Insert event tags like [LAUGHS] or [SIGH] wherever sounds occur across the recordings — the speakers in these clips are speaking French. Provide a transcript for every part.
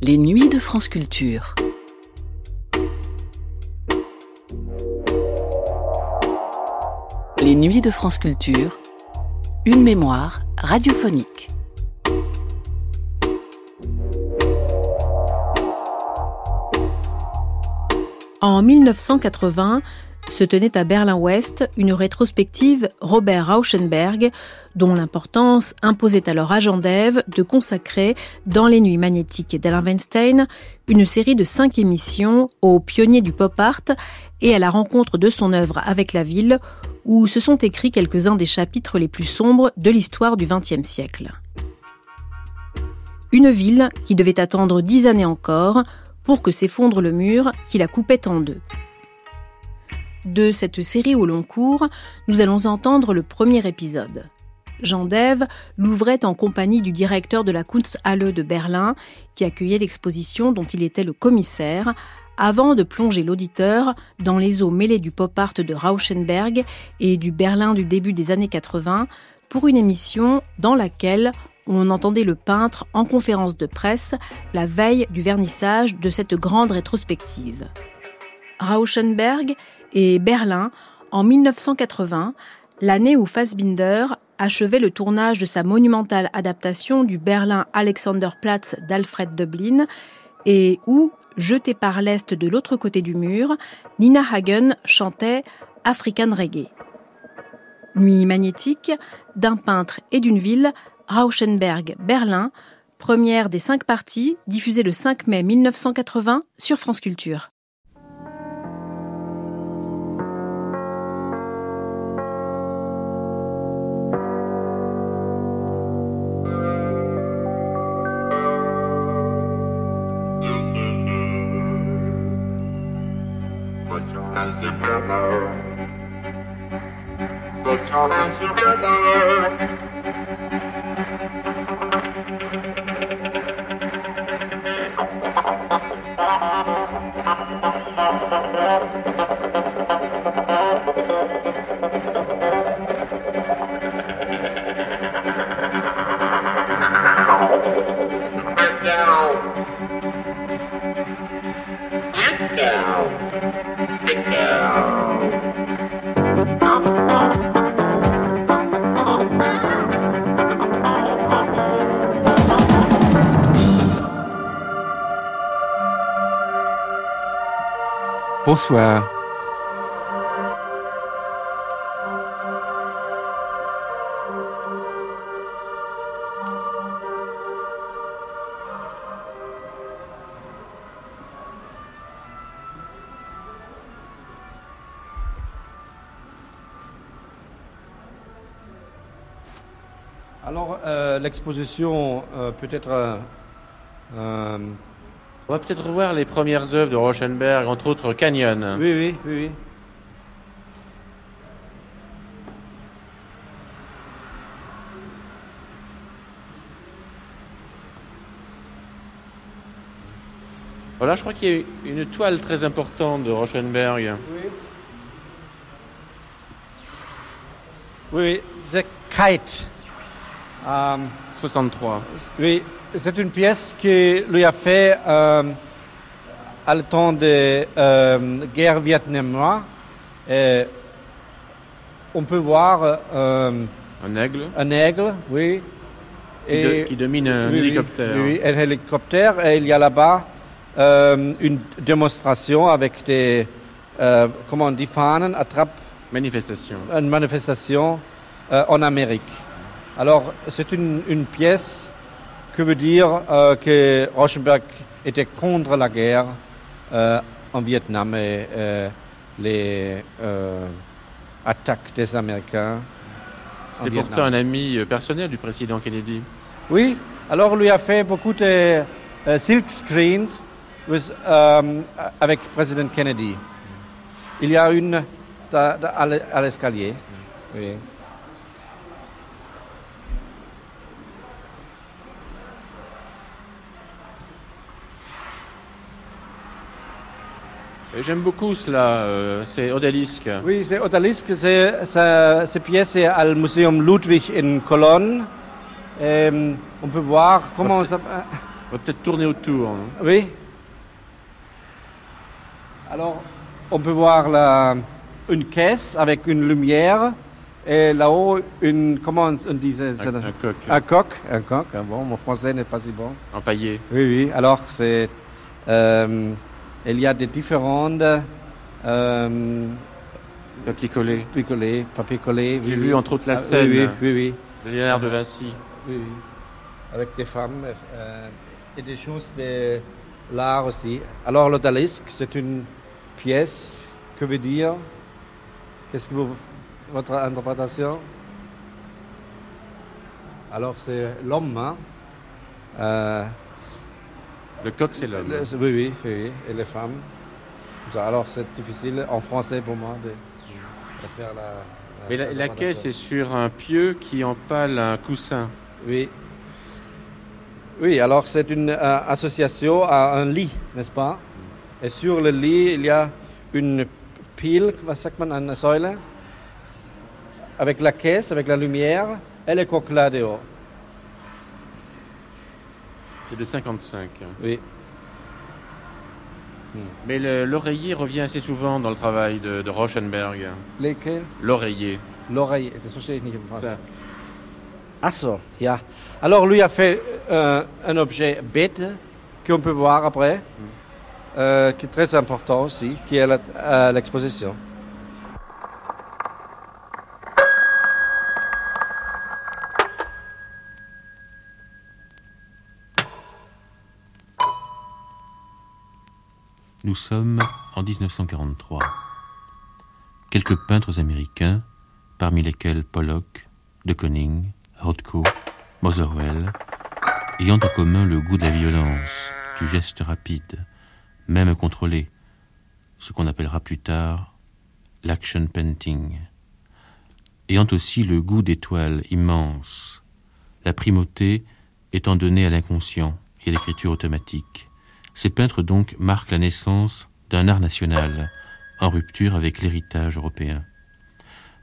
Les nuits de France Culture. Les nuits de France Culture. Une mémoire radiophonique. En 1980, se tenait à Berlin-Ouest une rétrospective Robert Rauschenberg, dont l'importance imposait alors à Jean Dève de consacrer, dans les nuits magnétiques d'Alain Weinstein, une série de cinq émissions aux pionniers du pop art et à la rencontre de son œuvre avec la ville, où se sont écrits quelques-uns des chapitres les plus sombres de l'histoire du XXe siècle. Une ville qui devait attendre dix années encore pour que s'effondre le mur qui la coupait en deux. De cette série au long cours, nous allons entendre le premier épisode. Jean Dève l'ouvrait en compagnie du directeur de la Kunsthalle de Berlin, qui accueillait l'exposition dont il était le commissaire, avant de plonger l'auditeur dans les eaux mêlées du pop art de Rauschenberg et du Berlin du début des années 80, pour une émission dans laquelle on entendait le peintre en conférence de presse la veille du vernissage de cette grande rétrospective. Rauschenberg et Berlin en 1980, l'année où Fassbinder achevait le tournage de sa monumentale adaptation du Berlin Alexanderplatz d'Alfred Dublin et où, jetée par l'est de l'autre côté du mur, Nina Hagen chantait African Reggae. Nuit magnétique d'un peintre et d'une ville, Rauschenberg, Berlin, première des cinq parties, diffusée le 5 mai 1980 sur France Culture. Bonsoir. L'exposition euh, peut-être euh, euh, On va peut-être revoir les premières œuvres de Rauschenberg, entre autres Canyon. Oui, oui, oui, oui. Voilà, je crois qu'il y a une toile très importante de Rauschenberg. Oui. Oui, The Kite. Euh, 63. oui, c'est une pièce que lui a fait euh, à le temps de euh, guerre vietnamienne. Et on peut voir euh, Un aigle un aigle, oui. qui, de- qui domine un oui, hélicoptère. Oui, un hélicoptère. Et il y a là-bas euh, une démonstration avec des, euh, comment on dit, Fahnen, attrape Manifestation. une manifestation euh, en Amérique. Alors, c'est une, une pièce que veut dire euh, que Rauschenberg était contre la guerre euh, en Vietnam et euh, les attaques des Américains. C'était pourtant un ami personnel du président Kennedy. Oui, alors lui a fait beaucoup de silk screens with, avec président Kennedy. Il y a une l'e- à l'escalier. Oui. J'aime beaucoup cela, euh, c'est Odalisque. Oui, c'est Odalisque, c'est, cette pièce est au Museum Ludwig in Cologne. Euh, on peut voir comment ça. On va peut-être tourner autour. hein. Oui. Alors, on peut voir la- une caisse avec une lumière et là-haut une comment on disait ça? Un, un coq un coq, un coq. ah Bon, mon français n'est pas si bon. empaillé. Oui, oui. Alors, c'est euh, il y a des différentes euh, Papier collé. papier collé, papier collé. J'ai oui, vu entre autres la Ah, scène Oui, oui, oui, oui. de Léonard de Vinci. Oui, oui. Avec des femmes euh, et des choses de l'art aussi. Alors, l'odalisque, c'est une pièce. Que veut dire? Qu'est-ce que vous, votre interprétation? Alors, c'est l'homme. hein. Euh, Le coq, c'est l'homme. oui, oui, oui, et les femmes. Alors, c'est difficile en français pour moi de, de faire la. Mais la, la caisse est sur un pieu qui empale un coussin. Oui. Oui, alors c'est une euh, association à un lit, n'est-ce pas? Et sur le lit, il y a une pile, man, eine Säule, avec la caisse, avec la lumière, et le coq là dehors. C'est de 55. hein. Oui. Mais le- l'oreiller revient assez souvent dans le travail de, de Rauschenberg. Lesquels L'oreiller. L'oreille, das verstehe ich nicht im Français. Ça. Ah so, ja. Alors lui a fait euh, un objet bête qu'on peut voir après, euh, qui est très important aussi, qui est la- à l'exposition. Nous sommes en 1943. Quelques peintres américains, parmi lesquels Pollock, de Kooning, Rothko, Motherwell, ayant en commun le goût de la violence, du geste rapide, même contrôlé, ce qu'on appellera plus tard l'action painting, ayant aussi le goût des toiles immenses, la primauté étant donnée à l'inconscient et à l'écriture automatique. Ces peintres donc marquent la naissance d'un art national en rupture avec l'héritage européen.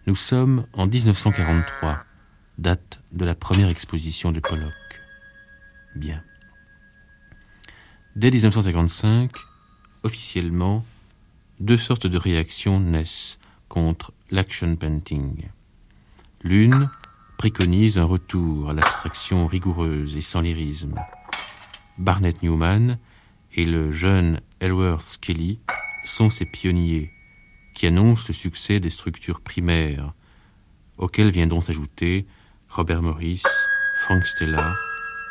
Nous sommes en 1943, date de la première exposition de Pollock. Bien. Dès 1955, officiellement, deux sortes de réactions naissent contre l'action painting. L'une préconise un retour à l'abstraction rigoureuse et sans lyrisme. Barnett Newman et le jeune Elworth Kelly sont ces pionniers qui annoncent le succès des structures primaires, auxquelles viendront s'ajouter Robert Morris, Frank Stella,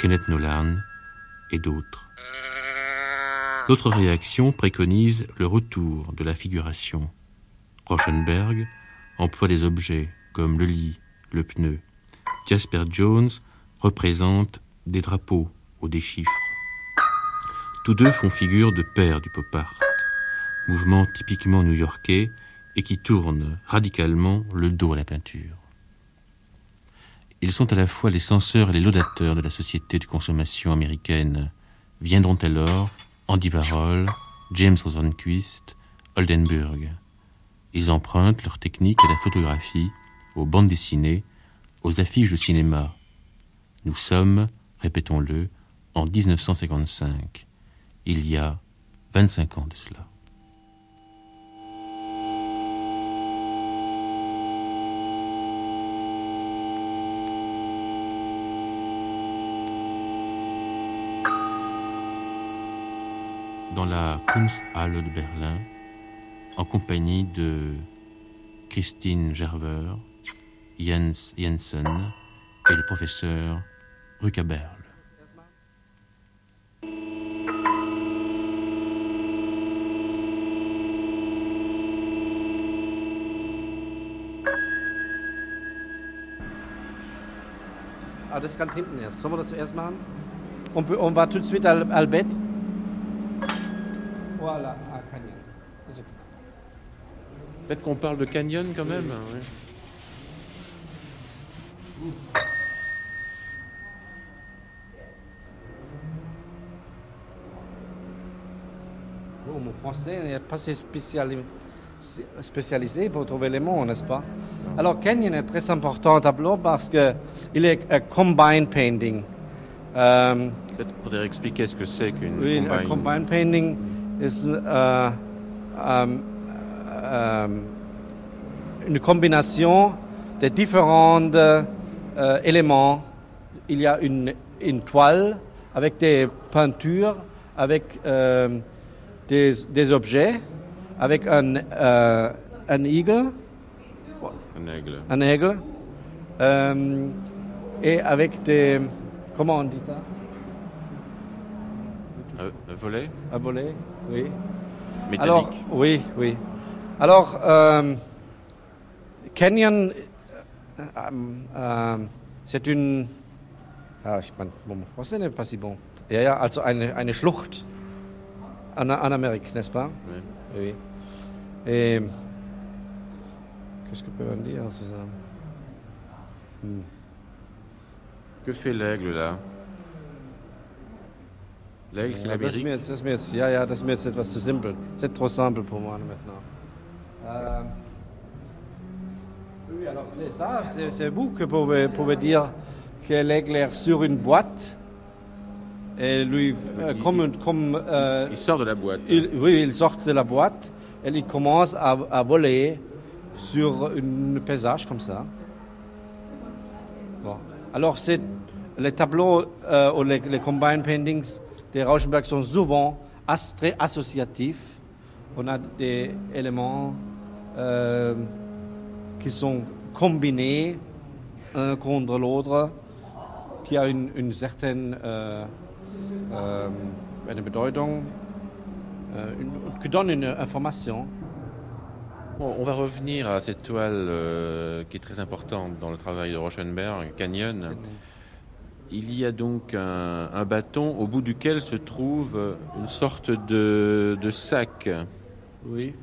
Kenneth Nolan et d'autres. D'autres réactions préconisent le retour de la figuration. Rauschenberg emploie des objets comme le lit, le pneu. Jasper Jones représente des drapeaux ou des chiffres. Tous deux font figure de père du pop art, mouvement typiquement new-yorkais et qui tourne radicalement le dos à la peinture. Ils sont à la fois les censeurs et les laudateurs de la société de consommation américaine. Viendront alors Andy Warhol, James Rosenquist, Oldenburg. Ils empruntent leur technique à la photographie, aux bandes dessinées, aux affiches de cinéma. Nous sommes, répétons-le, en 1955. Il y a 25 ans de cela. dans la Kunsthalle de Berlin en compagnie de Christine Gerber, Jens Jensen et le professeur Rucaberl. Ah, das ist ganz hinten erst. Sollen wir das zuerst machen? On, peut, on va tout de suite à, l- à le bête. Voilà, à Canyon. C'est ok. Peut-être qu'on parle de canyon quand même. ouais. Oh, mon français n'est pas si si- spécialisé pour trouver les mots, n'est-ce pas? Alors, Canyon est très important tableau parce qu'il est un combine painting. Euh, Peut-être faudrait expliquer ce que c'est qu'une oui, un combine. combine painting est euh, euh, euh, une combination de différents éléments. Il y a une, une toile avec des peintures, avec des, des objets, avec un, euh, un aigle, Un aigle. un aigle, euh, et avec des... Comment on dit ça Un, un volet Un volet, oui. métallique. Alors, oui, oui. Alors, euh, Canyon, euh, euh, c'est une. Ah, ich mein, mon français n'est pas si bon. Ja, ja, also eine, eine Schlucht en, en Amérique, n'est-ce pas? Oui. Oui. Et. Qu'est-ce que peut on dire Hmm. Que fait l'aigle là? L'aigle, c'est das, mir l'Amérique. das mir jetzt, ja, ja, das ist mir jetzt etwas zu simpel. C'est trop simple pour moi maintenant. Euh, oui, alors c'est ça, c'est, vous que pouvez, pouvez dire que l'aigle est sur une boîte? Et lui, euh, Il- comme, comme euh, Il sort de la boîte. il, oui, il sort de la boîte et il commence à, à voler sur un paysage comme ça. Bon. Alors, c'est, les tableaux euh, ou les, les combine paintings de Rauschenberg sont souvent as- très associatifs. On a des éléments euh, qui sont combinés un contre l'autre, qui a une, une certaine euh, une Bedeutung, une- qui donne une information. Bon, on va revenir à cette toile euh, qui est très importante dans le travail de Rauschenberg, Canyon. Il y a donc un, un bâton au bout duquel se trouve une sorte de, de sac. Oui.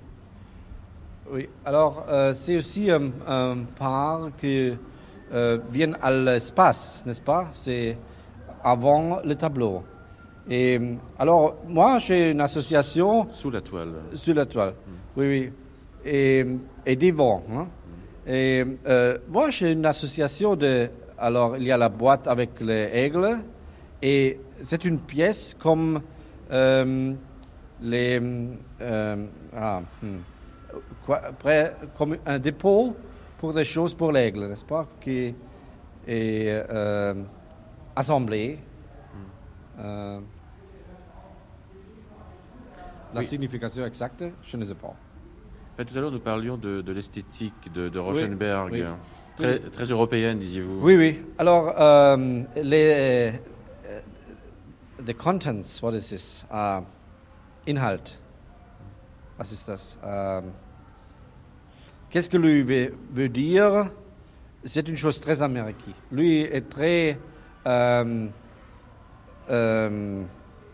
Oui. Alors, euh, c'est aussi un, un part qui euh, vient à l'espace, n'est-ce pas? C'est avant le tableau. Et alors, moi, j'ai une association Sous la toile. sur la toile. Oui, oui. Et, et devant. hein. Et euh, moi, j'ai une association de. Alors, il y a la boîte avec les aigles. Et c'est une pièce comme euh, les. euh, ah, hmm. Quoi, comme un dépôt pour des choses pour l'aigle, n'est-ce pas Qui est euh, assemblé. Euh, la Oui. signification exacte, je ne sais pas. En fait, tout à l'heure, nous parlions de, de l'esthétique de, oui. Très, très européenne, disiez-vous. Oui, oui. Alors, euh, les euh, the contents, what is this? Uh, Inhalt. Was ist das? Euh, Qu'est-ce que lui veut, veut dire? C'est une chose très américaine. Lui est très euh, euh,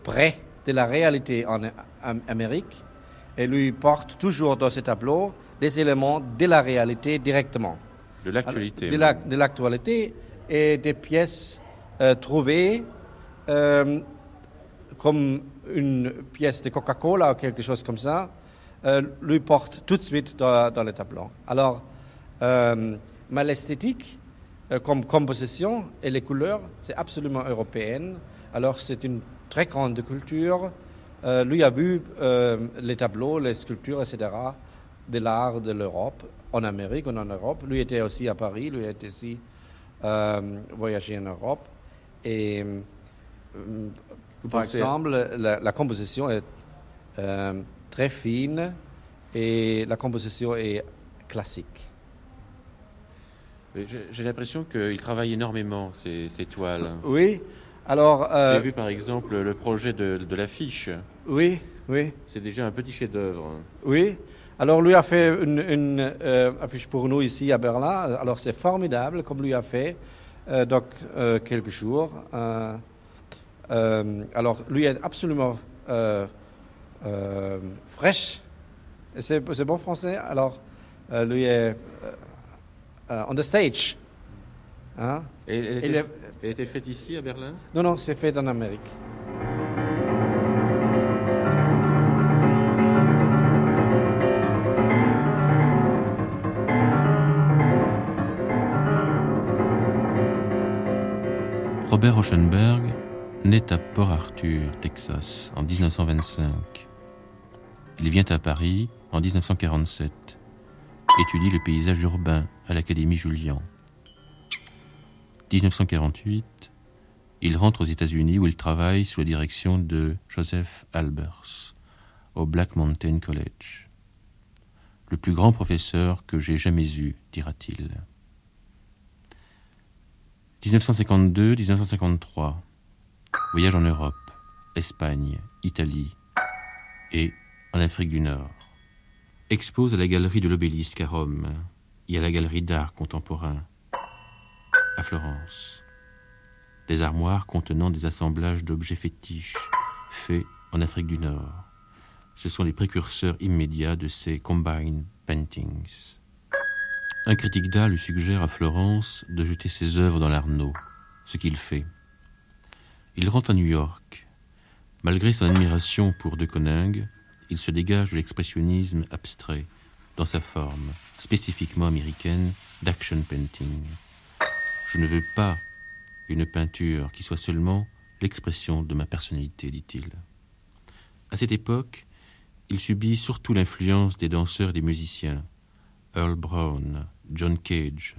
près de la réalité en Am- Amérique et lui porte toujours dans ses tableaux des éléments de la réalité directement De l'actualité. de la- de l'actualité et des pièces euh, trouvées euh, comme une pièce de Coca-Cola ou quelque chose comme ça, euh, lui porte tout de suite dans, dans le tableau. Alors, euh, mais l'esthétique, euh, comme composition et les couleurs, c'est absolument européenne. Alors, c'est une très grande culture. Euh, lui a vu euh, les tableaux, les sculptures, etc., de l'art de l'Europe, en Amérique, en Europe. Lui était aussi à Paris, lui était aussi euh, voyagé en Europe. Et euh, Vous par exemple, la, la composition est euh, très fine et la composition est classique. J'ai l'impression qu'il travaille énormément, ces, ces toiles. Oui, alors, euh, J'ai vu par exemple le projet de, de l'affiche. oui, oui, C'est déjà un petit chef-d'œuvre. oui. Alors, lui a fait une, une, euh, affiche pour nous ici à Berlin. Alors, c'est formidable comme lui a fait, euh, donc, euh, quelques jours. Alors, lui est absolument fraîche. C'est bon français Alors, lui est euh, on the stage. Hein? Et elle, Il était, elle était faite ici à Berlin? Non, non, c'est fait en Amérique. Robert Rauschenberg naît à Port Arthur, Texas, en 1925. Il vient à Paris en 1947, étudie le paysage urbain à l'Académie Julian. 1948, il rentre aux États-Unis où il travaille sous la direction de Joseph Albers au Black Mountain College. Le plus grand professeur que j'ai jamais eu, dira-t-il. 1952-1953, voyage en Europe, Espagne, Italie et en Afrique du Nord. Expose à la galerie de l'Obélisque à Rome et à la galerie d'art contemporain à Florence. Des armoires contenant des assemblages d'objets fétiches faits en Afrique du Nord. Ce sont les précurseurs immédiats de ces combine paintings. Un critique d'art lui suggère à Florence de jeter ses œuvres dans l'Arnaud, ce qu'il fait. Il rentre à New York. Malgré son admiration pour De Koning, il se dégage de l'expressionnisme abstrait dans sa forme, spécifiquement américaine, d'action painting. Je ne veux pas une peinture qui soit seulement l'expression de ma personnalité, dit-il. À cette époque, il subit surtout l'influence des danseurs et des musiciens, Earl Brown, John Cage,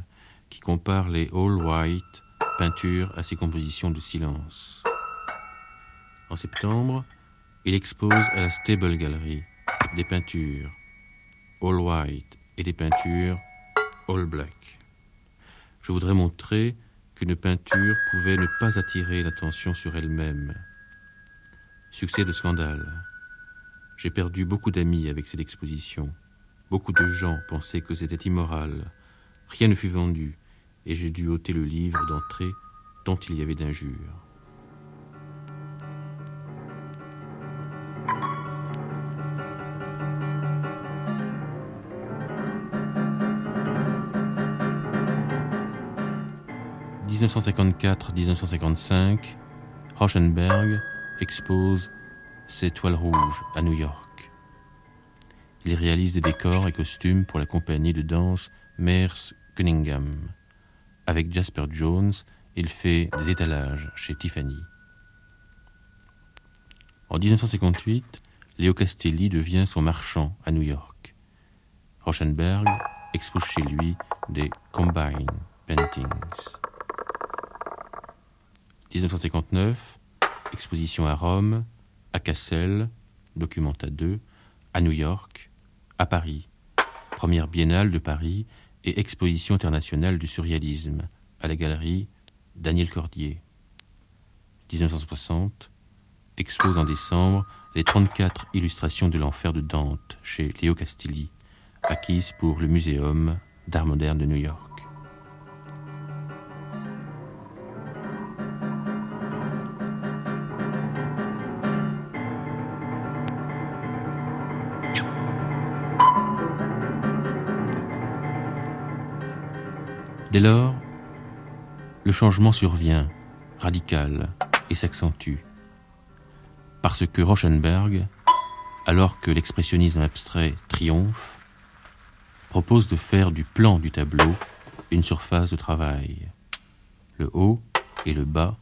qui compare les All White peintures à ses compositions de silence. En septembre, il expose à la Stable Gallery des peintures All White et des peintures All Black. Je voudrais montrer qu'une peinture pouvait ne pas attirer l'attention sur elle-même. Succès de scandale. J'ai perdu beaucoup d'amis avec cette exposition. Beaucoup de gens pensaient que c'était immoral. Rien ne fut vendu, et j'ai dû ôter le livre d'entrée tant il y avait d'injures. « 1954-1955, Rauschenberg expose ses toiles rouges à New York. Il réalise des décors et costumes pour la compagnie de danse Mears Cunningham. Avec Jasper Jones, il fait des étalages chez Tiffany. En 1958, Léo Castelli devient son marchand à New York. Rauschenberg expose chez lui des Combine Paintings. 1959, exposition à Rome, à Cassel, Documenta 2, à New York, à Paris, première biennale de Paris et exposition internationale du surréalisme à la galerie Daniel Cordier. 1960, expose en décembre les 34 illustrations de l'enfer de Dante chez Léo Castilli, acquises pour le Muséum d'art moderne de New York. Dès lors, le changement survient, radical, et s'accentue. Parce que Rauschenberg, alors que l'expressionnisme abstrait triomphe, propose de faire du plan du tableau une surface de travail. Le haut et le bas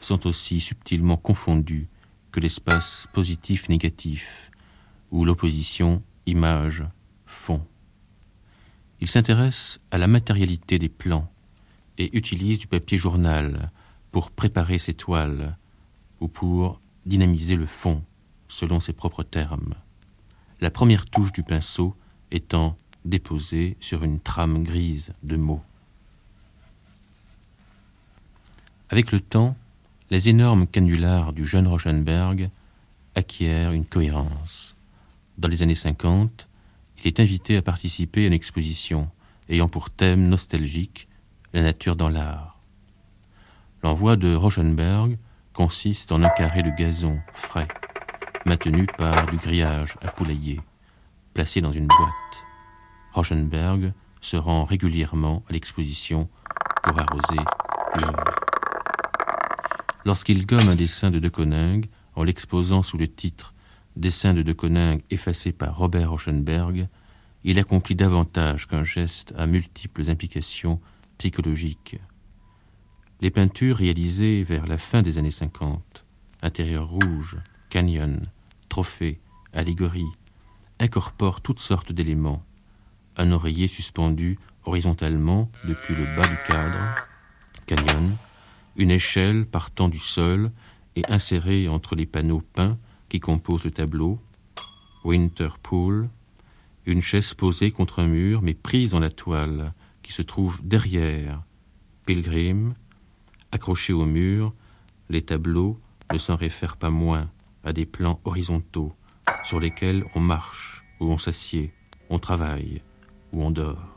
sont aussi subtilement confondus que l'espace positif-négatif, ou l'opposition image-fond. Il s'intéresse à la matérialité des plans et utilise du papier journal pour préparer ses toiles ou pour dynamiser le fond, selon ses propres termes. La première touche du pinceau étant déposée sur une trame grise de mots. Avec le temps, les énormes canulars du jeune Rauschenberg acquièrent une cohérence. Dans les années 50, il est invité à participer à une exposition ayant pour thème nostalgique la nature dans l'art. L'envoi de Rauschenberg consiste en un carré de gazon frais, maintenu par du grillage à poulailler, placé dans une boîte. Rauschenberg se rend régulièrement à l'exposition pour arroser l'œuvre. Lorsqu'il gomme un dessin de De Koning en l'exposant sous le titre dessin de De Koning effacé par Robert Rauschenberg, il accomplit davantage qu'un geste à multiples implications psychologiques. Les peintures réalisées vers la fin des années 50, intérieur rouge, canyon, trophée, allégorie, incorporent toutes sortes d'éléments. Un oreiller suspendu horizontalement depuis le bas du cadre, canyon, une échelle partant du sol et insérée entre les panneaux peints qui composent le tableau, Winter Pool, une chaise posée contre un mur mais prise dans la toile qui se trouve derrière, Pilgrim, accroché au mur, les tableaux ne s'en réfèrent pas moins à des plans horizontaux sur lesquels on marche, ou on s'assied, on travaille, ou on dort.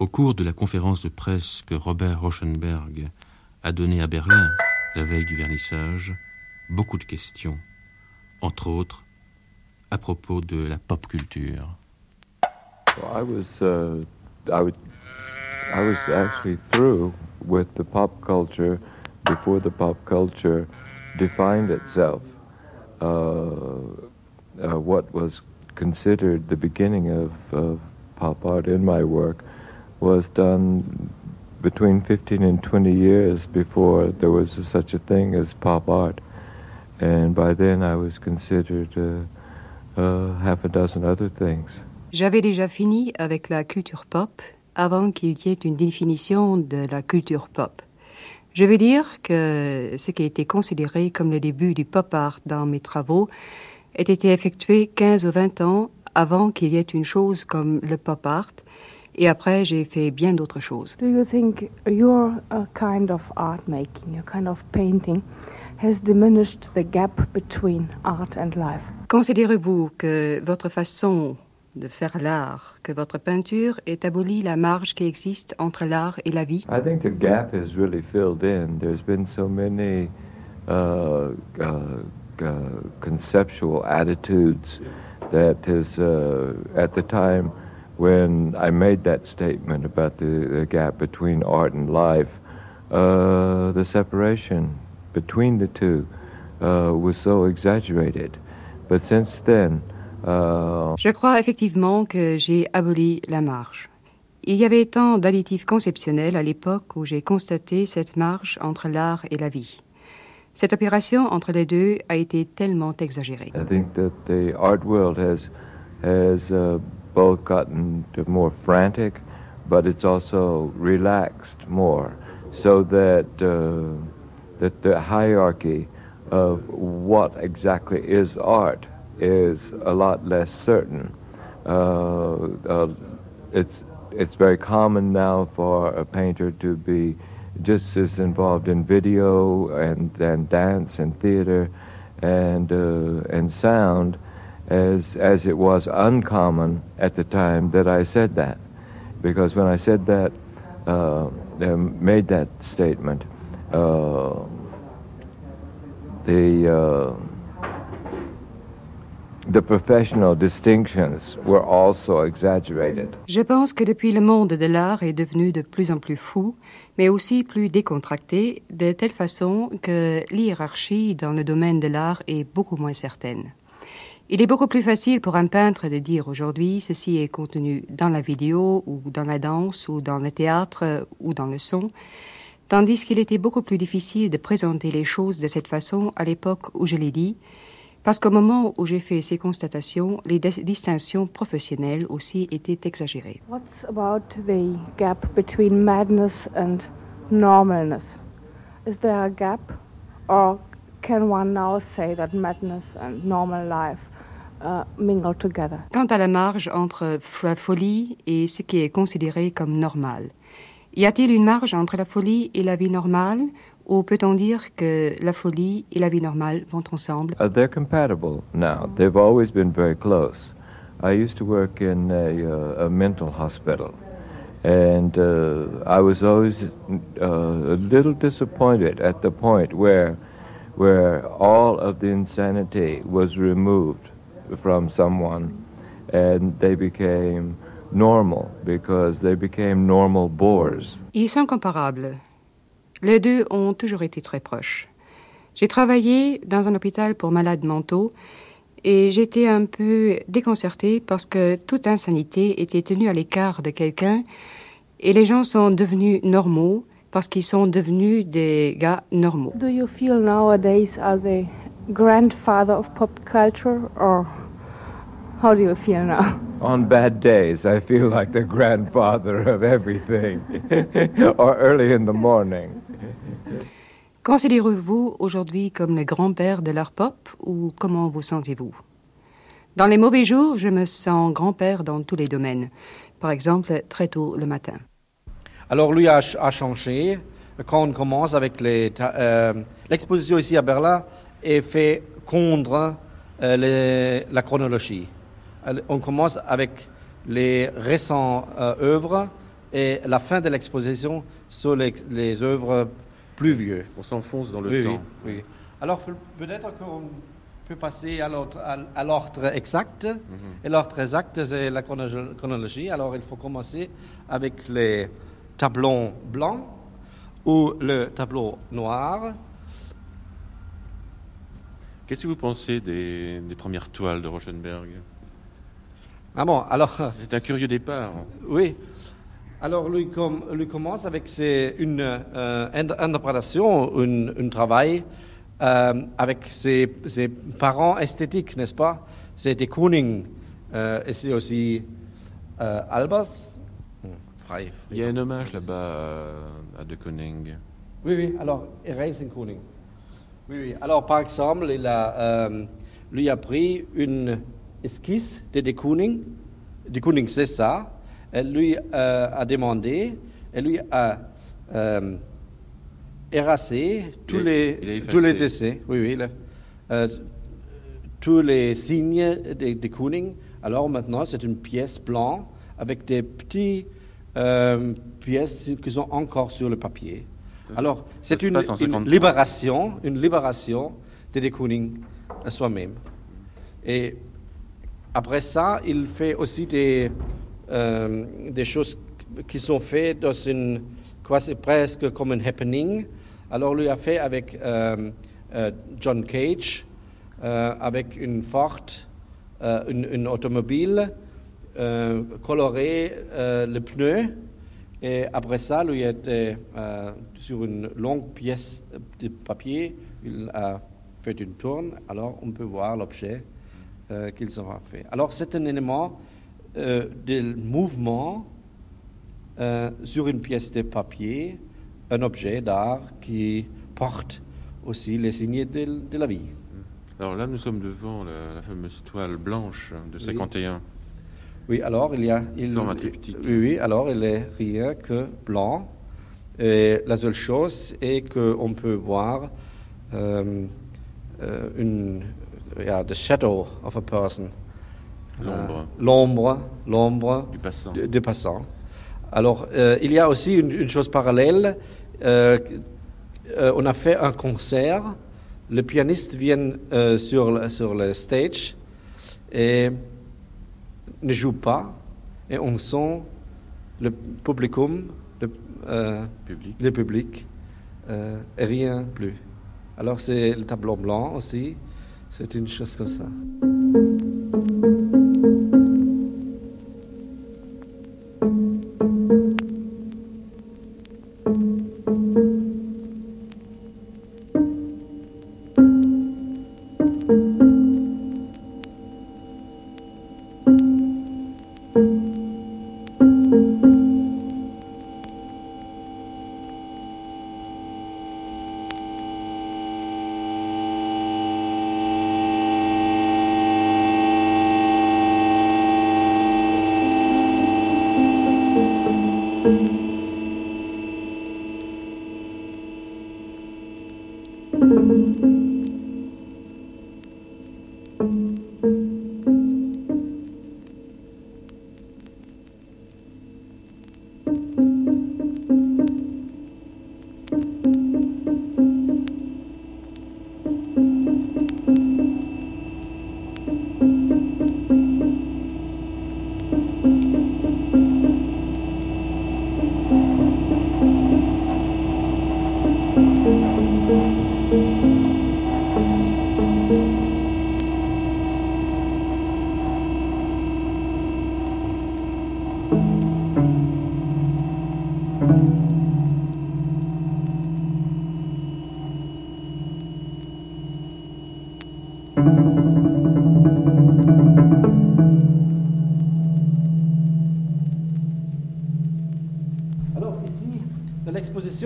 Au cours de la conférence de presse que Robert Rauschenberg a donnée à Berlin la veille du vernissage, beaucoup de questions, entre autres à propos de la pop culture. I was, uh, I, would, I was actually through with the pop culture before the pop culture defined itself. Uh, uh, what was considered the beginning of, of pop art in my work was done between 15 and 20 years before there was such a thing as pop art. And by then I was considered uh, uh, half a dozen other things. J'avais déjà fini avec la culture pop avant qu'il y ait une définition de la culture pop. Je veux dire que ce qui a été considéré comme le début du pop art dans mes travaux a été effectué 15 ou 20 ans avant qu'il y ait une chose comme le pop art, et après, j'ai fait bien d'autres choses. Do you think your uh, kind of art making, your kind of painting, has diminished the gap between art and life? Considérez-vous que votre façon de faire l'art, que votre peinture ait aboli la marge qui existe entre l'art et la vie? I think the gap has really filled in. There's been so many uh, uh, uh, conceptual attitudes that has, uh, at the time, when I made that statement about the, the gap between art and life, uh, the separation between the two uh, was so exaggerated. But since then, uh, Je crois effectivement que j'ai aboli la marge. Il y avait tant d'additifs conceptionnels à l'époque où j'ai constaté cette marge entre l'art et la vie. Cette opération entre les deux a été tellement exagérée. I think that the art world has has uh, both gotten more frantic, but it's also relaxed more, so that uh, that the hierarchy of what exactly is art is a lot less certain. Uh, uh, it's it's very common now for a painter to be just as involved in video and, and dance and theater and uh, and sound as, as it was uncommon at the time that I said that. Because when I said that, uh, made that statement, uh, the, uh, the professional distinctions were also exaggerated. Je pense que depuis le monde de l'art est devenu de plus en plus fou, mais aussi plus décontracté, de telle façon que l'hierarchie dans le domaine de l'art est beaucoup moins certaine. Il est beaucoup plus facile pour un peintre de dire aujourd'hui ceci est contenu dans la vidéo ou dans la danse ou dans le théâtre ou dans le son, tandis qu'il était beaucoup plus difficile de présenter les choses de cette façon à l'époque où je l'ai dit, parce qu'au moment où j'ai fait ces constatations, les distinctions professionnelles aussi étaient exagérées. What's about the gap between madness and normalness? Is there a gap or can one now say that madness and normal life Uh, mingle together. Quant à la marge entre la folie et ce qui est considéré comme normal, y a-t-il une marge entre la folie et la vie normale ou peut-on dire que la folie et la vie normale vont ensemble? Uh, They're compatible now. They've always been very close. I used to work in a, uh, a mental hospital. And uh, I was always uh, a little disappointed at the point where, where all of the insanity was removed from someone and they became normal because they became normal bores. Ils sont comparables. Les deux ont toujours été très proches. J'ai travaillé dans un hôpital pour malades mentaux et j'étais un peu déconcertée parce que toute insanité était tenue à l'écart de quelqu'un et les gens sont devenus normaux parce qu'ils sont devenus des gars normaux. Do you feel nowadays are the grandfather of pop culture or how do you feel now? On bad days, I feel like the grandfather of everything, [LAUGHS] or early in the morning. Considérez-vous aujourd'hui comme le grand-père de l'art pop ou comment vous sentez-vous Dans les mauvais jours, je me sens grand-père dans tous les domaines. Par exemple, très tôt le matin. Alors lui a, a changé. Quand on commence avec euh, l'exposition ici à Berlin est fait contre euh, les- la chronologie. On commence avec les récentes euh, œuvres et la fin de l'exposition sur les, les œuvres plus vieux. On s'enfonce dans le Oui, temps. oui, oui. Alors pe- peut-être qu'on peut passer à l'ordre, exact. Et l'ordre exact, c'est la chrono- chronologie. Alors il faut commencer avec les tableaux blancs ou le tableau noir. Qu'est-ce que vous pensez des, des premières toiles de Rauschenberg? Ah bon, alors [LAUGHS] C'est un curieux départ. oui. Alors lui, com- lui commence avec ses- une euh, interprétation, un, travail euh, avec ses, ses parents esthétiques, n'est-ce pas? C'est des Kooning euh, et c'est aussi euh, Albers. Il y a un hommage là-bas à, De Koning. Oui, oui, alors, Racing Kooning. Oui, oui. Alors, par exemple, il a, lui a pris une esquisse de De Kooning. De Kooning, c'est ça. Elle lui euh, a demandé, elle lui a euh, érasé tous Il les, il tous les dessins. Oui, oui. le- euh, tous les signes de, de Kooning. Alors maintenant, c'est une pièce blanche avec des petites euh, pièces qui sont encore sur le papier. Alors, c'est une, passe en une 53. libération, une libération de de Kooning à soi-même. Et après ça, il fait aussi des, euh, des choses qui sont faites dans une, quasi presque comme un happening. Alors, lui a fait avec euh, euh, John Cage, avec une Ford, une, automobile, coloré euh, le pneu. Et après ça, lui était sur une longue pièce de papier, il a fait une tourne, alors on peut voir l'objet euh, qu'ils ont fait. Alors c'est un élément euh, de mouvement euh, sur une pièce de papier, un objet d'art qui porte aussi les signes de, de la vie. Alors là, nous sommes devant la, la fameuse toile blanche de 51. Oui, alors il y a. Il. Oui, oui, alors il est rien que blanc. Et la seule chose est qu'on peut voir euh, euh, une. Yeah, the shadow of a person. L'ombre. Euh, l'ombre, l'ombre Du passant. de, de passant. Alors, euh, il y a aussi une, une chose parallèle. Euh, euh, on a fait un concert. Le pianiste vient euh, sur, le- sur le stage et ne joue pas. Et on sent le publicum, le, euh, Public. le public, euh, et rien plus. Alors, c'est le tableau blanc aussi. C'est une chose comme ça.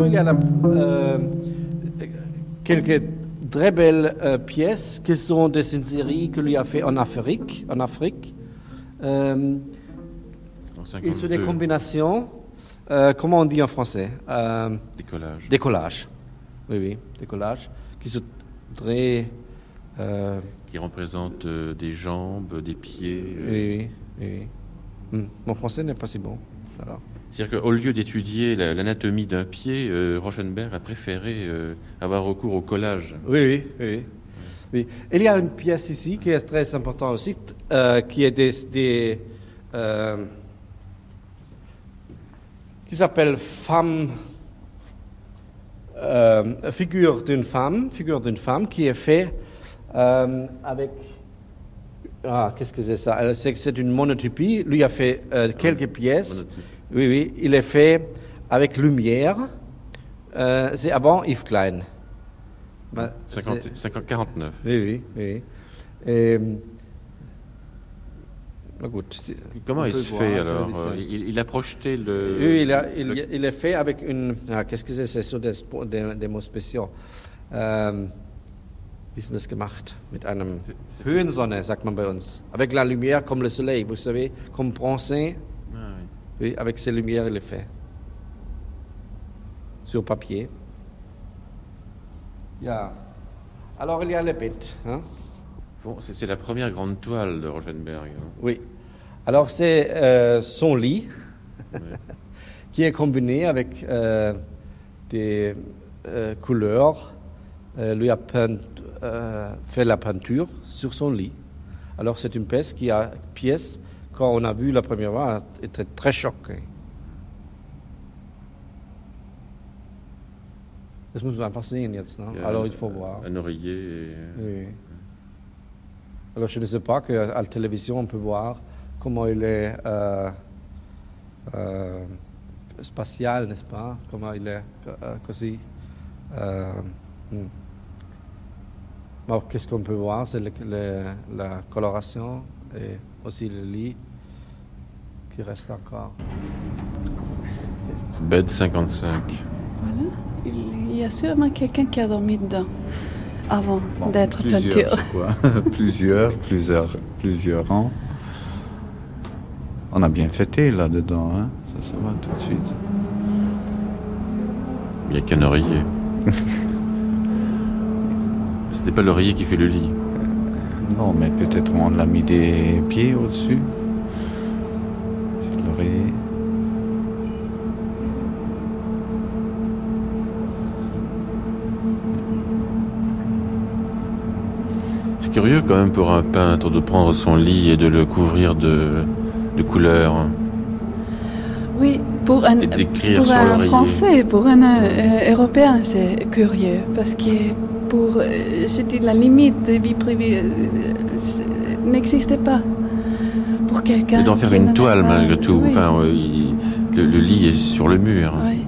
Il y a la, euh, quelques très belles euh, pièces qui sont de une série que lui a fait en Afrique. En Afrique. Euh, sur des 52, combinations, euh, comment on dit en français décollage. Des collages. Oui, oui, des collages qui sont très. qui représente euh, des jambes, des pieds. oui, oui, oui. oui. Hmm, Mon français n'est pas si bon. Alors. C'est-à-dire qu'au lieu d'étudier la- l'anatomie d'un pied, euh, Rauschenberg a préféré euh, avoir recours au collage. Oui, oui, oui. oui. Il y a une pièce ici qui est très importante aussi, euh, qui est des, des, euh, qui s'appelle femme, figure d'une femme, figure d'une femme qui est fait avec ah qu'est-ce que c'est ça? C'est c'est une monotypie. Lui a fait quelques pièces. Oui, oui. Il est fait avec lumière. Euh, c'est avant Yves Klein. Bah, 50 c'est- 50 49. oui, oui, oui. Et, bah, Comment il se voir fait la alors euh, il, il a projeté le. Oui, il, a- il, le- il est fait avec une. Ah, Qu'est-ce que c'est C'est sur des, des, des mots spéciaux. Ähm, wie ist das gemacht? Mit einem Höhensonne, sagt man bei uns. Avec la lumière comme le soleil, vous savez, comme bronzé. Oui. Avec ces lumières, il est fait. Sur papier. Ja. Alors, il y a les bêtes. Hein? Bon, c'est la première grande toile de Rauschenberg. hein. Oui. Alors, c'est euh, son lit [LAUGHS] qui est combiné avec euh, des euh, couleurs. Lui a peint, fait la peinture sur son lit. Alors, c'est une pièce qui a pièce, quand on a vu la première fois, était très choqué. Das muss man einfach sehen jetzt. Ne? Alors, il faut voir. Un oreiller. et- Oui. Alors, je ne sais pas qu'à la télévision, on peut voir comment il est euh, euh, spatial, n'est-ce pas? Comment il est euh, così. Euh, hmm. Bon, Qu'est-ce qu'on peut voir? C'est la coloration et aussi le lit qui reste encore. Bed 55. Voilà. Il y a sûrement quelqu'un qui a dormi dedans avant Bon, d'être plusieurs, peinture. [LAUGHS] plusieurs, plusieurs, plusieurs ans. On a bien fêté là-dedans, hein. ça se voit tout de suite. Il n'y a qu'un oreiller. [LAUGHS] Ce n'est pas l'oreiller qui fait le lit. Non, mais peut-être on l'a mis des pieds au-dessus. Sur l'oreiller. C'est curieux quand même pour un peintre de prendre son lit et de le couvrir de, de couleurs. Oui, pour un, pour un. Français, pour un euh, Européen, c'est curieux. Parce que pour, euh, je dis, la limite de vie privée euh, n'existait pas. Pour quelqu'un. Et d'en faire une toile pas- malgré tout. Oui, Enfin, euh, il- le, le lit est sur le mur. oui.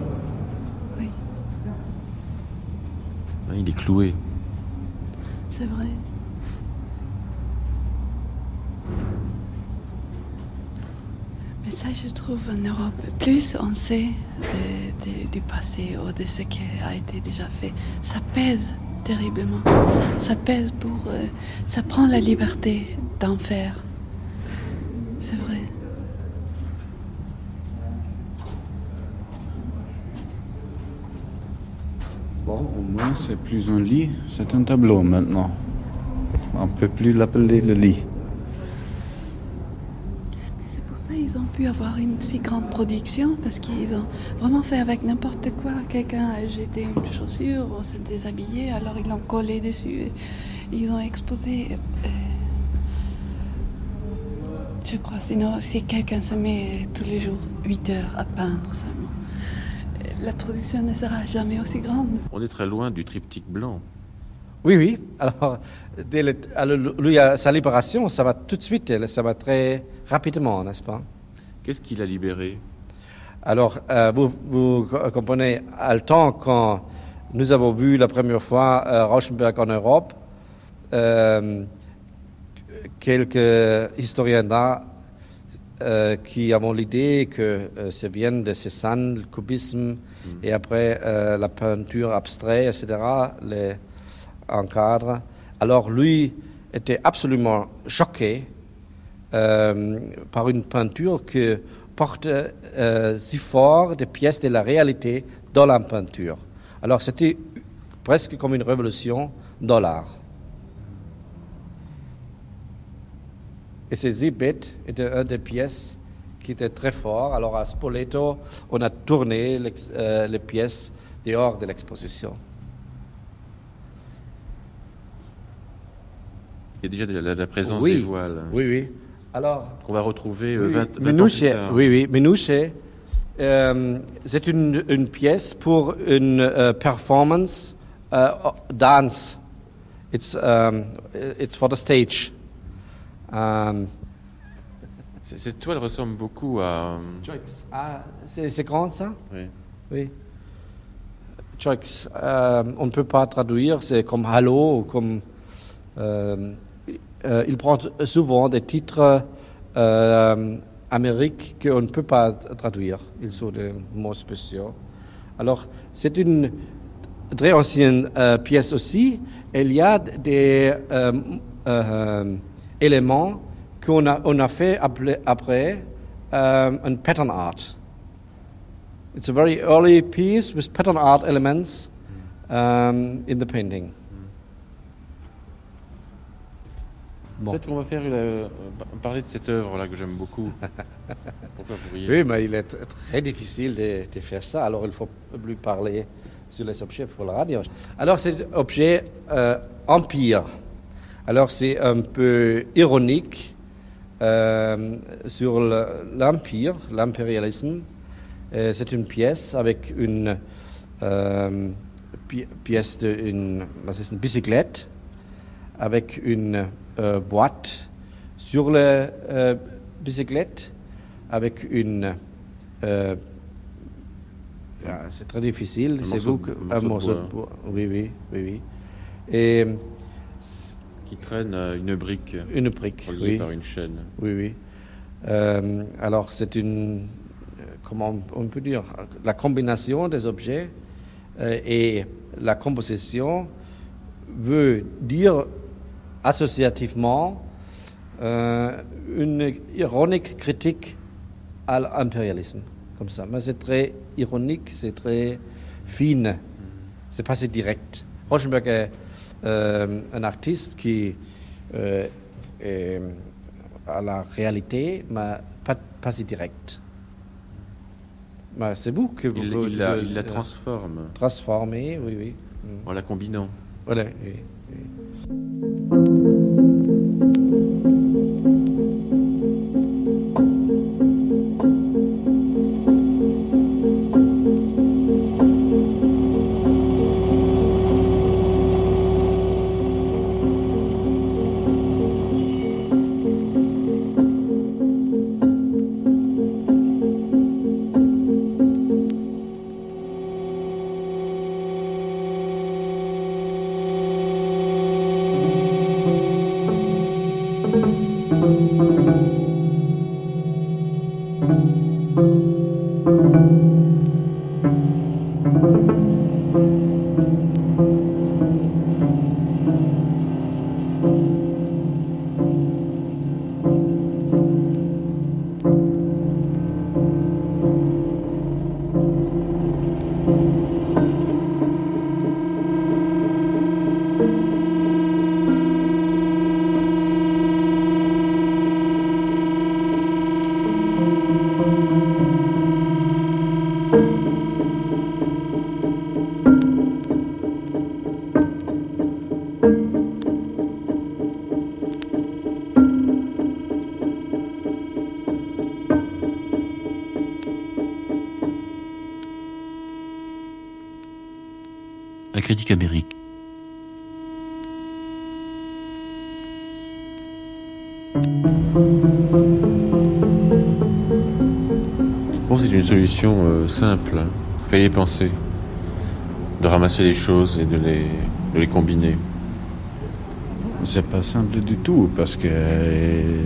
Hein, Il est cloué. c'est vrai. Mais ça, je trouve, en Europe, plus on sait de- de- du passé ou de ce qui a été déjà fait, ça pèse terriblement. Ça pèse pour... euh, ça prend la liberté d'en faire. C'est vrai. Bon, au moins c'est plus un lit, c'est un tableau maintenant. On ne peut plus l'appeler le lit. C'est ont pu avoir une si grande production, parce qu'ils ont vraiment fait avec n'importe quoi. Quelqu'un a jeté une chaussure, on s'est déshabillé, alors ils l'ont collé dessus. Ils ont exposé. euh, je crois, sinon, si quelqu'un se met tous les jours 8 heures à peindre seulement, euh, la production ne sera jamais aussi grande. On est très loin du triptyque blanc. Oui, oui. Alors, dès le- alors, lui, à sa libération, ça va tout de suite, ça va très rapidement, n'est-ce pas? Qu'est-ce qu'il a libéré? Alors, euh, vous, vous co- comprenez, à le temps quand nous avons vu la première fois euh, Rauschenberg en Europe, euh, quelques historiens d'art euh, qui avons l'idée que euh, ça vient de Cézanne, le cubisme, et après euh, la peinture abstraite, etc., les encadre. Alors lui était absolument choqué euh, par une peinture qui porte euh, si fort des pièces de la réalité dans la peinture. Alors c'était presque comme une révolution dans l'art. Et ces Zibet était une des pièces qui était très fort. Alors à Spoleto, on a tourné euh, les pièces dehors de l'exposition. Il y a déjà de la, de la présence Oui. des voiles. Oui, oui. Alors, Qu'on va retrouver euh, Oui, 20, oui. 20 ans plus Minouche, tard. oui, oui, Minouche, euh, c'est une, une pièce pour une euh, performance dance. It's, um, it's for the stage. Um, Cette toile ressemble beaucoup à. ah, c'est c'est grand ça? Oui. Oui. Choix, euh, on ne peut pas traduire, c'est comme Hallo, ou comme. euh, euh, il prend souvent des titres euh, américains qu'on ne peut pas traduire. Ils sont des mots spéciaux. Alors, c'est une très ancienne euh, pièce aussi. Il y a des euh, éléments qu'on a, on a fait après, un pattern art. It's a very early piece with pattern art elements um, in the painting. Bon. Peut-être qu'on va faire une, euh, parler de cette œuvre-là que j'aime beaucoup. [LAUGHS] Pourquoi vous riez Oui, mais il est très difficile de, de faire ça, alors il faut plus parler sur les objets pour la radio. Alors, c'est objet euh, empire. Alors, c'est un peu ironique euh, sur le- l'empire, l'impérialisme. Euh, c'est une pièce avec une euh, pi- pièce de une, ist, une bicyclette avec une euh, boîte sur la euh, bicyclette avec une. euh, ah, c'est très difficile. C'est que- un morceau de bois. Oui, oui, oui, oui. Et Qui traîne une brique une brique. Oui, par une chaîne. oui, oui. Alors, c'est une. Comment on peut dire La combinaison des objets et la composition veut dire associativement euh, une ironique critique à l'impérialisme, comme ça. Mais c'est très ironique, c'est très fine, c'est pas si direct. Rauschenberg est euh, un artiste qui euh, est à la réalité, mais pas, pas si direct. Mais c'est vous que vous Il, vous- il la, il la transforme transformer, oui, oui. En la combinant. Voilà, oui, oui. Un critique américain. Bon, c'est une solution euh, simple. Fallait y penser. De ramasser les choses et de les, de les combiner. C'est pas simple du tout parce que euh,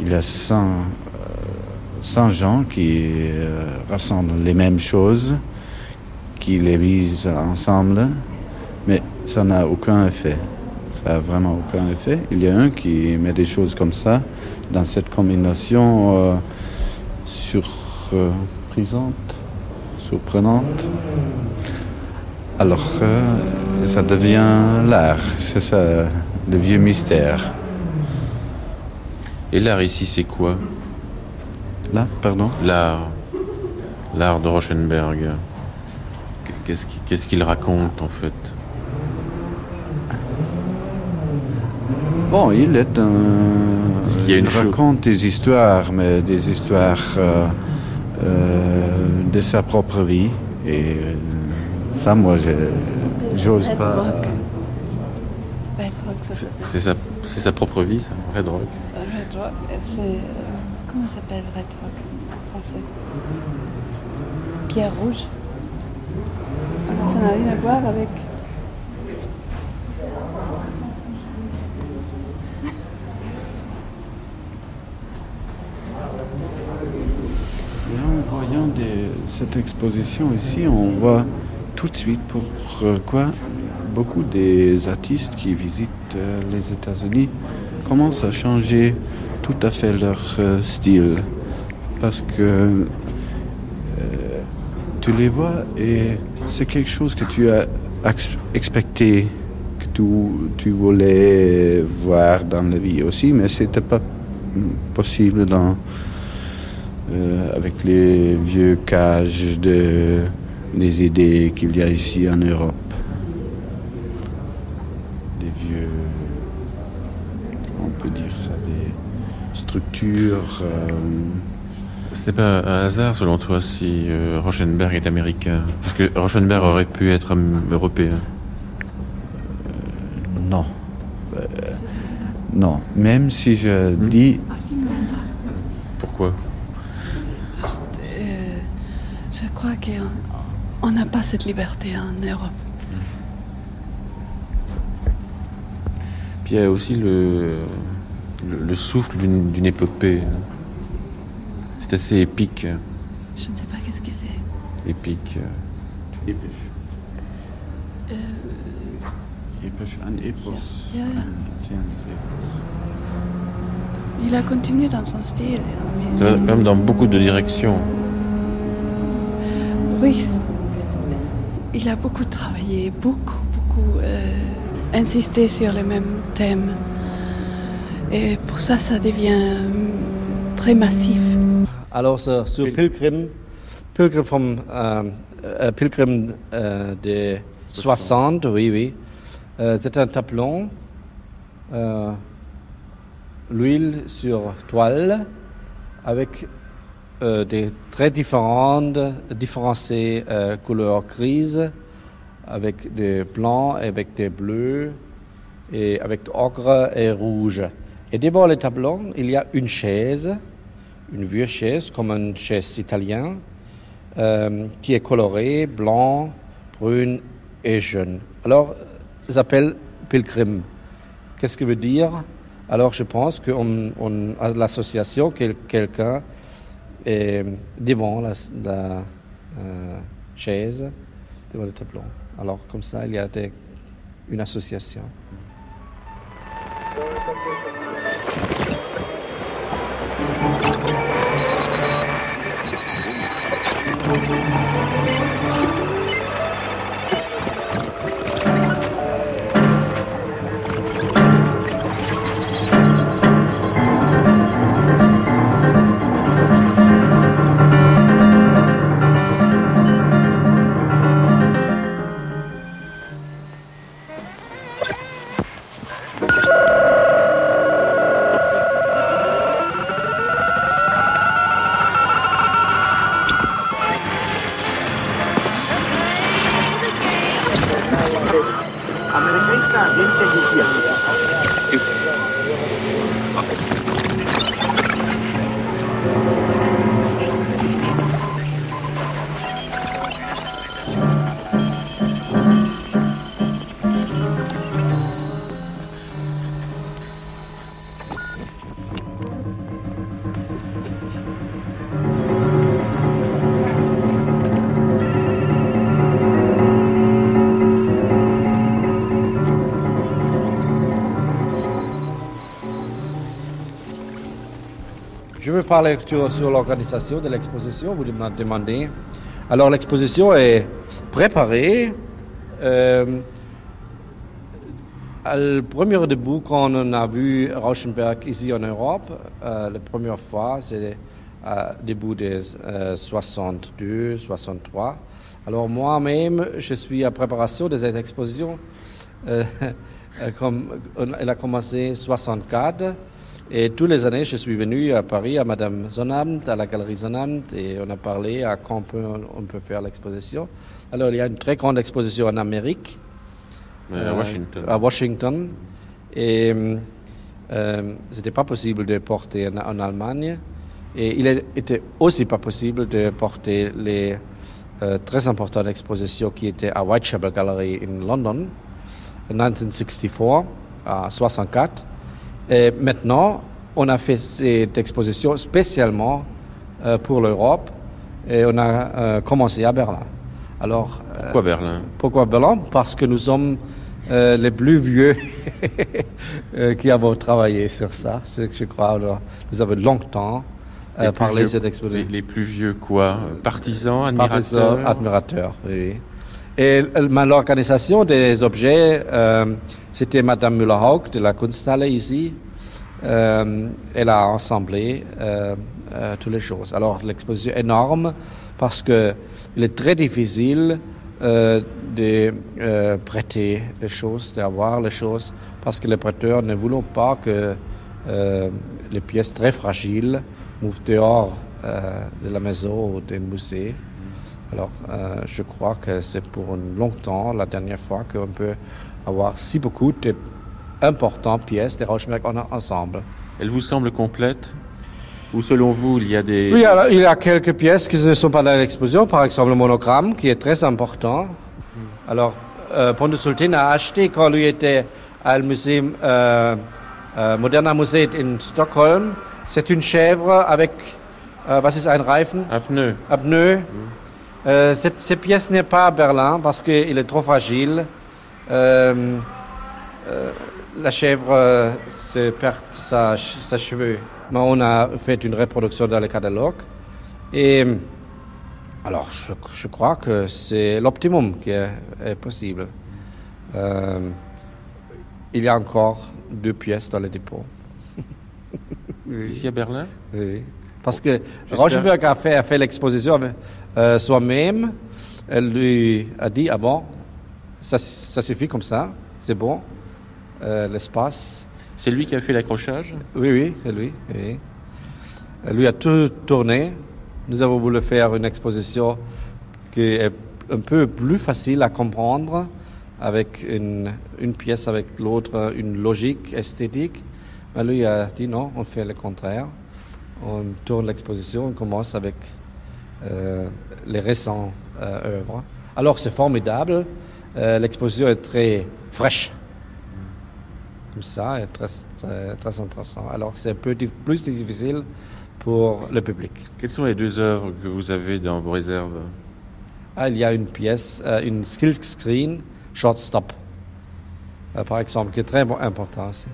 il a 100 100 gens qui euh, rassemblent les mêmes choses, qui les visent ensemble, mais ça n'a aucun effet. Ça n'a vraiment aucun effet. Il y a un qui met des choses comme ça dans cette combinaison euh, surprisante, surprenante. Alors euh, ça devient l'art, c'est ça, le vieux mystère. Et l'art ici, c'est quoi? Là, pardon? L'art. L'art de Rauschenberg. Qu'est-ce qu'il raconte en fait? Bon, il est un. qu'il y a une chose- raconte des histoires, mais des histoires euh, euh, de sa propre vie. Et euh, ça, moi, j'ose Red pas. Rock. Red Rock, ça C'est- s'appelle. C'est sa, propre vie, ça, Red Rock. Red Rock, c'est. euh, comment ça s'appelle Red Rock en français? Pierre rouge. Ça n'a rien à voir avec. En voyant cette exposition ici, on voit tout de suite pourquoi beaucoup des artistes qui visitent euh, les États-Unis commencent à changer tout à fait leur euh, style. Parce que euh, tu les vois et c'est quelque chose que tu as ex- expecté, que tu, tu voulais voir dans la vie aussi, mais c'était pas possible dans euh, avec les vieux cages de, des idées qu'il y a ici en Europe. Des vieux, on peut dire ça, des structures. euh, C'était pas un hasard, selon toi, si euh, Rauschenberg est américain? Parce que Rauschenberg aurait pu être hum, européen. non. Euh, non, même si je dis Absolument pas. Pourquoi? Euh, je crois qu'on on n'a pas cette liberté en Europe. Puis il y a aussi le, le, le souffle d'une d'une épopée. C'est assez épique. Je ne sais pas qu'est-ce que c'est. Épique. episch. Euh, un. Ja, ja. il a continué dans son style. mais- Ça va quand même dans beaucoup de directions. Oui, c'est- il a beaucoup travaillé, beaucoup, beaucoup euh, insisté sur les mêmes thèmes. Et pour ça, ça devient très massif. Alors sur, sur Pilgrim, Pilgrim euh, Pilgrim euh, des 60, oui, oui. Euh, c'est un tableau, euh, l'huile sur toile, avec euh, des très différentes, différenciées couleurs grises, avec des blancs, avec des bleus, et avec ocre et rouge. Et devant le tableau, il y a une chaise, une vieille chaise, comme une chaise italienne, euh, qui est colorée, blanc, brune et jaune. Alors, ils s'appelle pilgrim. Qu'est-ce que veut dire? Alors, je pense que on, l'association, quel, quelqu'un est devant la, euh, chaise, devant le tableau. Alors, comme ça, il y a une association. Veux parler sur, l'organisation de l'exposition, vous me demandez. Alors l'exposition est préparée. Euh, le premier début, quand on a vu Rauschenberg ici en Europe, euh, la première fois, c'est au début des 62, 63. Alors moi-même, je suis à préparation de cette exposition. Euh, [LAUGHS] elle a commencé en 64. Et tous les années, je suis venu à Paris, à Madame Zonamt, à la Galerie Zonamt, et on a parlé à quand on peut, on peut faire l'exposition. Alors, il y a une très grande exposition en Amérique, Euh, à Washington. à Washington. Et euh, ce n'était pas possible de porter en, en Allemagne. Et il était aussi pas possible de porter les euh, très importantes expositions qui étaient à Whitechapel Gallery in London en 1964, à 64. Et maintenant, on a fait cette exposition spécialement euh, pour l'Europe et on a euh, commencé à Berlin. Alors, euh, Pourquoi Berlin? Pourquoi Berlin? Parce que nous sommes les plus vieux [LAUGHS] qui avons travaillé sur ça. Je, je crois, alors, nous avons longtemps Les parlé de cette les, exposition. les plus vieux quoi? Partisans, Partisans, admirateurs? admirateurs, oui. Et l'organisation des objets, euh, c'était Madame Müller-Haug de la Kunsthalle ici. Euh, elle a assemblé euh, toutes les choses. Alors l'exposition est énorme parce que il est très difficile de prêter les choses, d'avoir les choses, parce que les prêteurs ne voulaient pas que les pièces très fragiles mouvent dehors de la maison ou des musées. Alors, euh, je crois que c'est pour longtemps la dernière fois qu'on peut avoir si beaucoup d'importantes pièces de Rauschenberg en- ensemble. Elle vous semble complète Ou selon vous, il y a des... Oui, alors, il y a quelques pièces qui ne sont pas dans l'exposition, par exemple le monogramme, qui est très important. Alors, euh, Ponte Sultan a acheté quand lui était au musée, euh, euh, Moderna Museum in Stockholm. C'est une chèvre avec, euh, was ist ein Reifen? Un pneu. Un pneu. Euh, cette, cette pièce n'est pas à Berlin parce qu'il est trop fragile. Euh, euh, la chèvre se perd sa, sa cheveux. Mais on a fait une reproduction dans le catalogue. Et alors, je, je crois que c'est l'optimum qui est, est possible. Il y a encore deux pièces dans le dépôt. Oui. Ici à Berlin? Oui. Parce que Rauschenberg a fait, a fait l'exposition euh, soi-même. Elle lui a dit Ah bon, ça, ça suffit comme ça, c'est bon, euh, l'espace. C'est lui qui a fait l'accrochage Oui, oui, c'est lui. oui. Elle lui a tout tourné. Nous avons voulu faire une exposition qui est un peu plus facile à comprendre, avec une, une pièce avec l'autre, une logique esthétique. Mais lui a dit non, on fait le contraire. On tourne l'exposition, on commence avec euh, les récents euh, œuvres. Alors c'est formidable. Euh, L'exposition est très fraîche comme ça est très, très, très intéressant. Alors c'est un peu plus difficile pour le public. Quelles sont les deux œuvres que vous avez dans vos réserves? Ah, il y a une pièce, euh, une skill screen, shortstop, euh, par exemple, qui est très important aussi.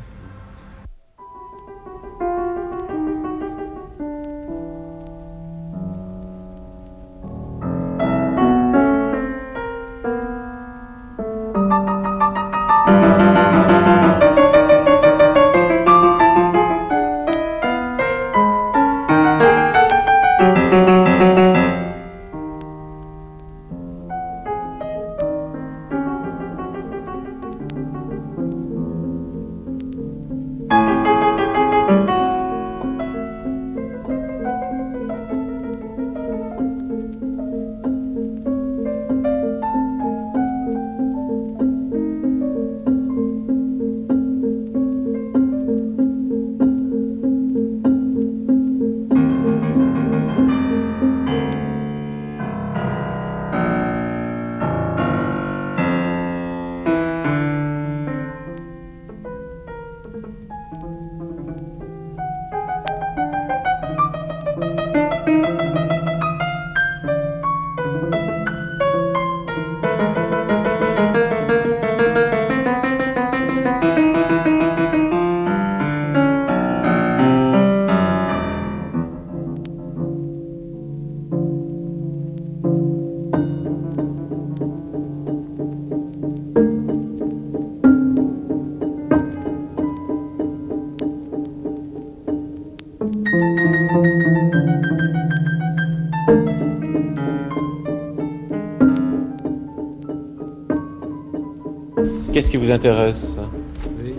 Vous intéresse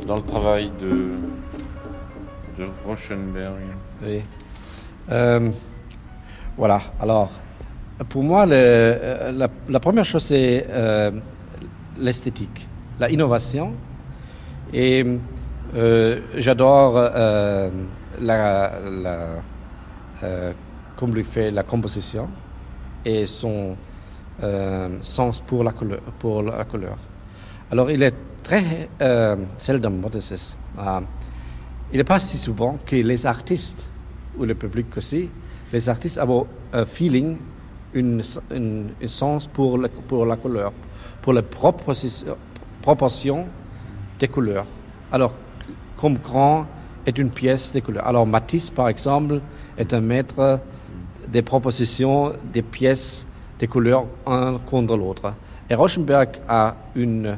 dans le travail de, de Rauschenberg Oui. Euh, voilà, alors, pour moi, le, euh, la, la, première chose, c'est euh, l'esthétique, la innovation. Et euh, j'adore la, la comme lui fait la composition et son sens pour la couleur. Pour la couleur. Alors, il est très euh, seldom, what is this? Uh, il n'est pas si souvent que les artistes, ou le public aussi, les artistes ont un feeling, un sens pour, la couleur, pour la proportion des couleurs. Alors, comme grand est une pièce de couleurs. Alors, Matisse, par exemple, est un maître des propositions des pièces des couleurs un contre l'autre. Et Rauschenberg a une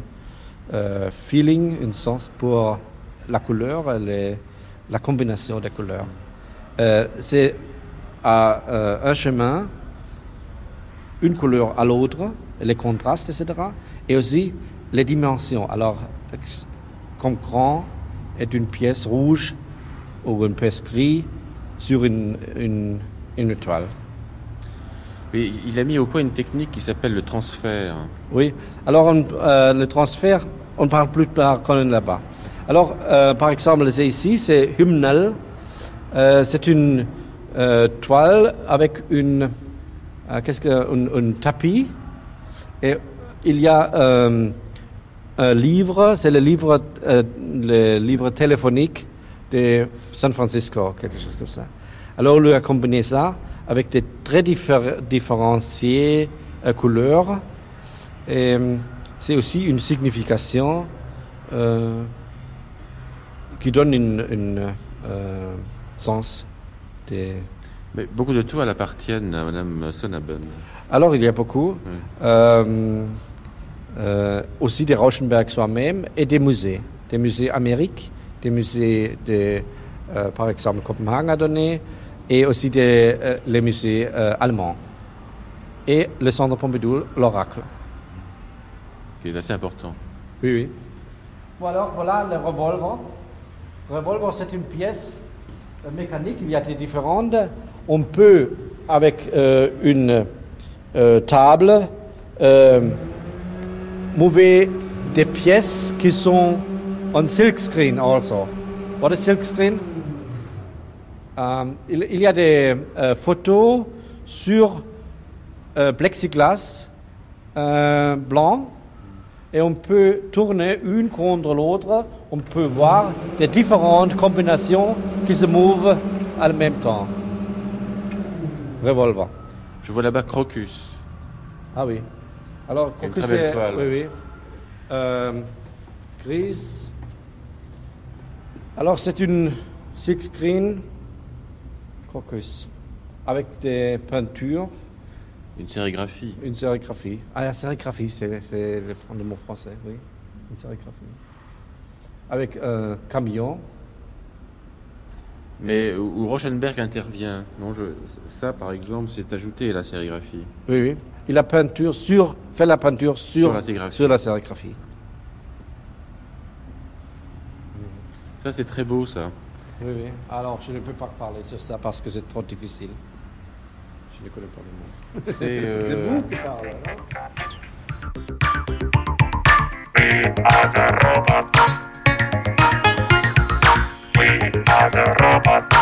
euh, feeling, un sens pour la couleur, les, la combinaison des couleurs. Euh, c'est euh, un chemin, une couleur à l'autre, les contrastes, etc. Et aussi les dimensions. Alors, comme grand est une pièce rouge ou une pièce grise sur une, une, une il a mis au point une technique qui s'appelle le transfert. Oui, alors euh, le transfert, on parle plus par colonne là-bas. Alors, euh, par exemple, c'est ici, c'est Hymnal. Euh, c'est une toile avec une, qu'est-ce que, un, tapis. Et il y a un livre, c'est le livre, le livre téléphonique de San Francisco, quelque chose comme ça. Alors, on lui a combiné ça avec des très diffé différenciées couleurs. Et, c'est aussi une signification euh, qui donne un euh, sens. Des... Mais beaucoup de toiles appartiennent à Mme Sonnaben. Alors, il y a beaucoup. Oui. Euh, euh, aussi des Rauschenberg soi-même et des musées. Des musées américains, des musées de, euh, par exemple, Copenhague a donné, et aussi des, euh, les musées allemands. Et le Centre Pompidou, l'Oracle qui est assez important. Oui, oui. Voilà, voilà le revolver. Le revolver, c'est une pièce mécanique, il y a des différentes. On peut, avec euh, une euh, table, euh, mouver des pièces qui sont en silk screen also. What is silk screen? Um, il, il, y a des photos sur plexiglas blanc et on peut tourner une contre l'autre, on peut voir des différentes combinaisons qui se mouvent en même temps. Revolver. Je vois là-bas Crocus. Ah oui. Alors, Crocus, c'est. Oui, oui. Euh, grise. Alors, c'est une six screen Crocus avec des peintures. Une sérigraphie. Une sérigraphie. Ah, la sérigraphie, c'est le, mot français, oui. Une sérigraphie. Avec un camion. Mais où Rauschenberg intervient, non, je, ça par exemple, c'est ajouté à la sérigraphie. Oui, oui. Il a peinture sur, fait la peinture sur, sur la sérigraphie. Sur la sérigraphie. Ça, c'est très beau, ça. Oui, oui. Alors, je ne peux pas parler sur ça parce que c'est trop difficile. Je ne connais pas les mots. C'est euh... vous qui parlez, non We are the robots. We are the robots.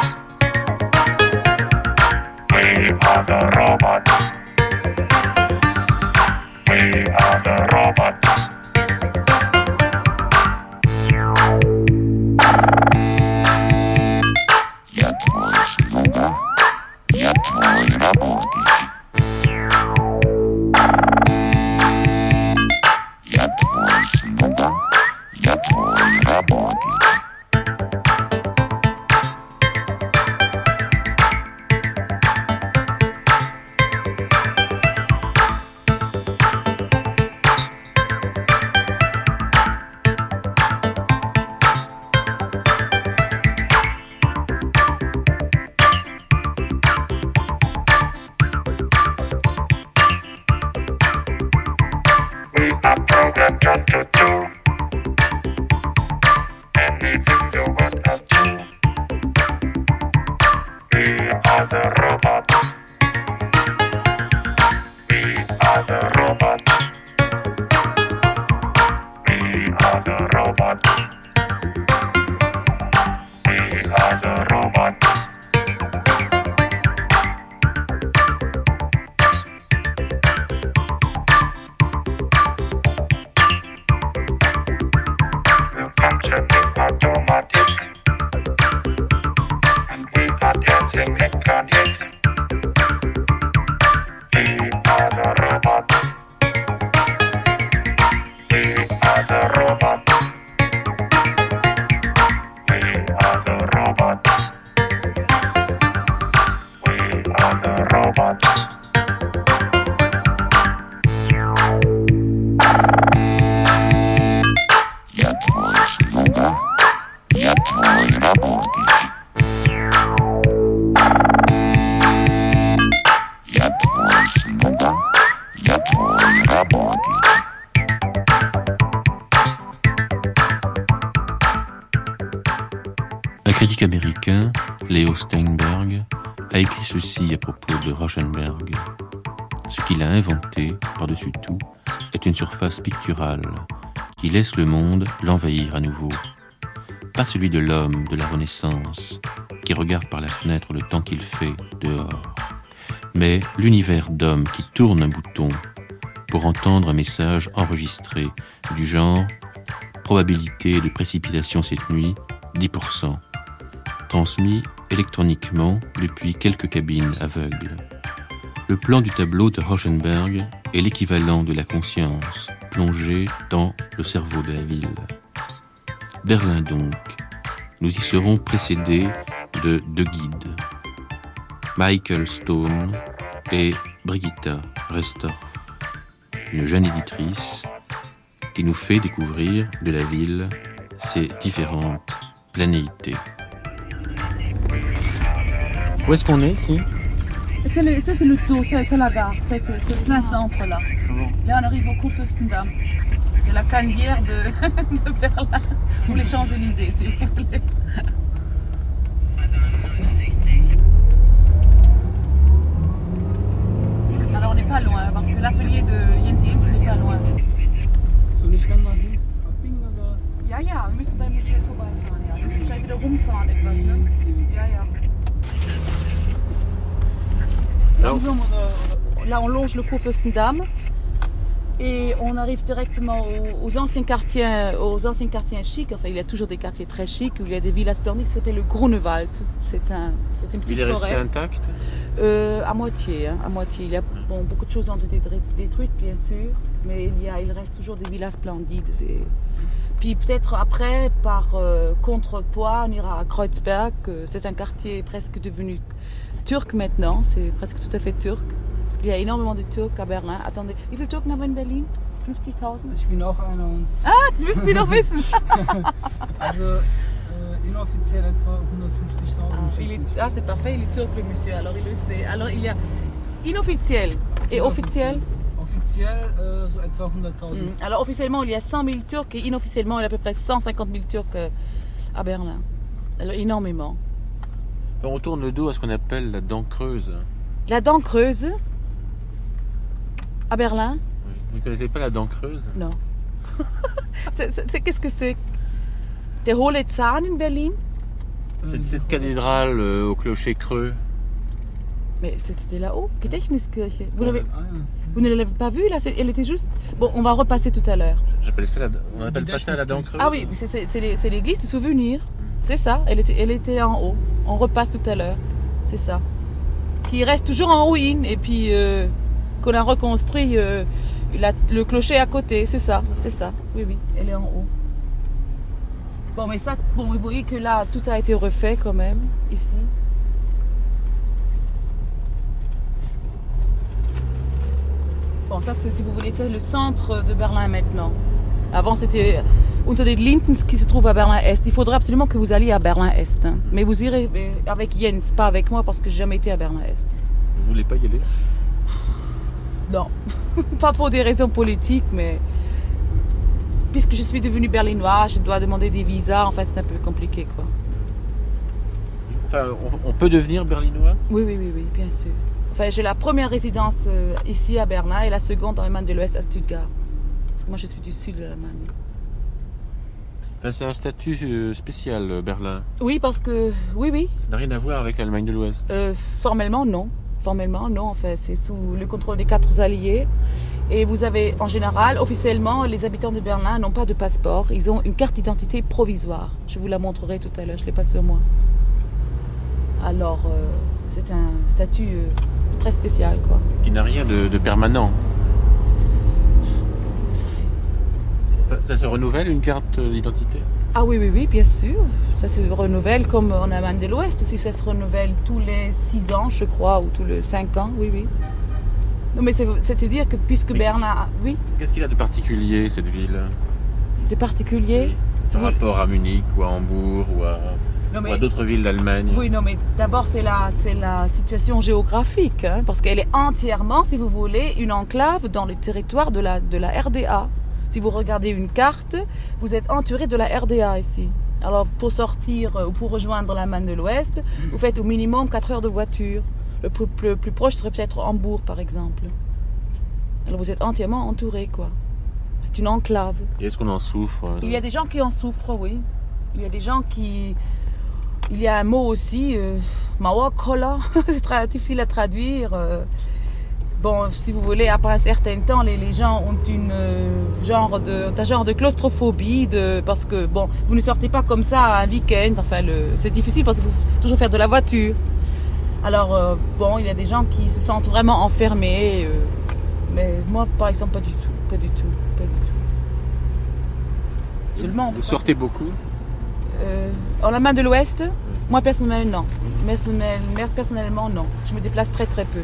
We are the robots. We are the robots. Я твой работник. Я твой слуга, я твой работник. We Par-dessus tout, est une surface picturale qui laisse le monde l'envahir à nouveau. Pas celui de l'homme de la Renaissance, qui regarde par la fenêtre le temps qu'il fait dehors, mais l'univers d'homme qui tourne un bouton pour entendre un message enregistré du genre probabilité de précipitation cette nuit 10%, transmis électroniquement depuis quelques cabines aveugles. Le plan du tableau de Rauschenberg est l'équivalent de la conscience plongée dans le cerveau de la ville. Berlin donc. Nous y serons précédés de deux guides, Michael Stone et Brigitta Restorff, une jeune éditrice qui nous fait découvrir de la ville ses différentes planéités. Où est-ce qu'on est ici? Le- Ça, c'est le zoo, c'est c'est la gare, c'est c'est- c'est le plein centre là. Là, on arrive au Kurfürstendamm. C'est la cannebière de, [LAUGHS] de Berlin, ou les Champs-Élysées, si vous voulez. Alors, on n'est pas loin, parce que l'atelier de Jens Jens n'est pas loin. Ja, ja, wir müssen beim Hotel vorbeifahren, ja. Wir müssen wahrscheinlich wieder rumfahren etwas, ne? Ja, ja. Oder? Là, on longe le Kurfürstendamm et on arrive directement aux, aux anciens quartiers, aux anciens quartiers chics. Enfin, il y a toujours des quartiers très chics où il y a des villas splendides s'appelle le Grunewald. C'est un, c'est une petite Il est resté intact Euh, à moitié, hein, à moitié. Il y a bon, beaucoup de choses ont été dé- détruites, bien sûr, mais il, y a, il reste toujours des villas splendides. Des... Puis peut-être après, par euh, contrepoids, on ira à Kreuzberg. euh, C'est un quartier presque devenu turc maintenant. C'est presque tout à fait turc. Parce qu'il y a énormément de Turcs à Berlin. Attendez, wie viele Türken haben wir in Berlin? 50.000? Ich bin auch einer und. Ah, das müssen Sie doch wissen. Also äh, inoffiziell etwa 150.000. Il schätze est- ich. ah, c'est parfait, il est turc le monsieur, alors il le sait. Alors il y a inofficiel et officiel? Offiziell äh, so etwa 100.000. Mm. Alors officiellement il y a 100 000 Turcs et inofficiellement il y a à peu près 150 000 Turcs euh, à Berlin. Alors énormément. On tourne le dos à ce qu'on appelle la dent creuse. La dent creuse à Berlin? Vous ne connaissez pas la dent creuse? Non. [LAUGHS] Qu'est-ce que c'est? Der Hohle Zahn in Berlin? C'est cette cathédrale euh, au clocher creux. Mais c'était là-haut, Gedächtniskirche. Vous, Ah, vous ne l'avez pas vue là? Elle était juste. Bon, on va repasser tout à l'heure. J'appelle ça la, on appelle ça la dent creuse Ah oui, c'est- l'église de souvenir. C'est ça, elle était, elle était en haut. On repasse tout à l'heure. C'est ça. Qui reste toujours en ruine et puis euh, qu'on a reconstruit euh, le clocher à côté. C'est ça, c'est ça. Oui, oui, elle est en haut. Bon, mais ça, bon, vous voyez que là, tout a été refait quand même, ici. Bon, ça, c'est, si vous voulez, c'est le centre de Berlin maintenant. Avant, c'était Unter den Linden qui se trouve à Berlin-Est. Il faudrait absolument que vous alliez à Berlin-Est. hein. Mais vous irez avec Jens, pas avec moi, parce que j'ai jamais été à Berlin-Est. Vous voulez pas y aller? Non, [LAUGHS] pas pour des raisons politiques, mais puisque je suis devenue berlinoise, je dois demander des visas. Enfin, c'est un peu compliqué, quoi. Enfin, on, on peut devenir berlinois? Oui, oui, oui, oui, bien sûr. Enfin, j'ai la première résidence euh, ici à Berlin et la seconde en Allemagne de l'Ouest à Stuttgart. Parce que moi, je suis du sud de l'Allemagne. Enfin, C'est un statut euh, spécial, euh, Berlin. Oui, parce que, oui, oui, Ça n'a rien à voir avec l'Allemagne de l'Ouest. euh, formellement, non. Formellement, non. Enfin, c'est sous le contrôle des quatre alliés. Et vous avez, en général, officiellement, les habitants de Berlin n'ont pas de passeport. Ils ont une carte d'identité provisoire. Je vous la montrerai tout à l'heure. Je ne l'ai pas sur moi. Alors, euh, c'est un statut euh, très spécial, quoi. Qui n'a rien de, de permanent. Enfin, Ça se renouvelle une carte d'identité Ah oui, oui, oui, bien sûr. Ça se renouvelle comme en Allemagne de l'Ouest aussi. Ça se renouvelle tous les 6 ans, je crois, ou tous les 5 ans, oui, oui. Non, mais c'est- c'est-à-dire que puisque Mais- oui, Qu'est-ce qu'il a de particulier, cette ville? Des particuliers. Par rapport à Munich ou à Hambourg ou à, Non, ou mais- à d'autres villes d'Allemagne? Oui, non, mais d'abord, c'est la, c'est la situation géographique, hein, parce qu'elle est entièrement, si vous voulez, une enclave dans le territoire de la, de la RDA. Si vous regardez une carte, vous êtes entouré de la RDA ici. Alors, pour sortir euh, ou pour rejoindre la Manne de l'Ouest, vous faites au minimum 4 heures de voiture. Le plus, le plus proche serait peut-être Hambourg, par exemple. Alors, vous êtes entièrement entouré, quoi. C'est une enclave. Et est-ce qu'on en souffre euh, Il y a des gens qui en souffrent, oui. Il y a des gens qui. Il y a un mot aussi, euh, Mawakola, [LAUGHS] c'est très difficile à traduire. euh. Bon, si vous voulez, après un certain temps, les, les gens ont une euh, genre de, un genre de claustrophobie, de, parce que bon, vous ne sortez pas comme ça un week-end. Enfin, c'est difficile parce qu'il faut toujours faire de la voiture. Alors euh, bon, il y a des gens qui se sentent vraiment enfermés, euh, mais moi, par exemple, pas du tout, pas du tout, pas du tout. Seulement. Vous sortez beaucoup en la main de l'Ouest, moi personnellement, non. Mais personnellement, non. Je me déplace très très peu.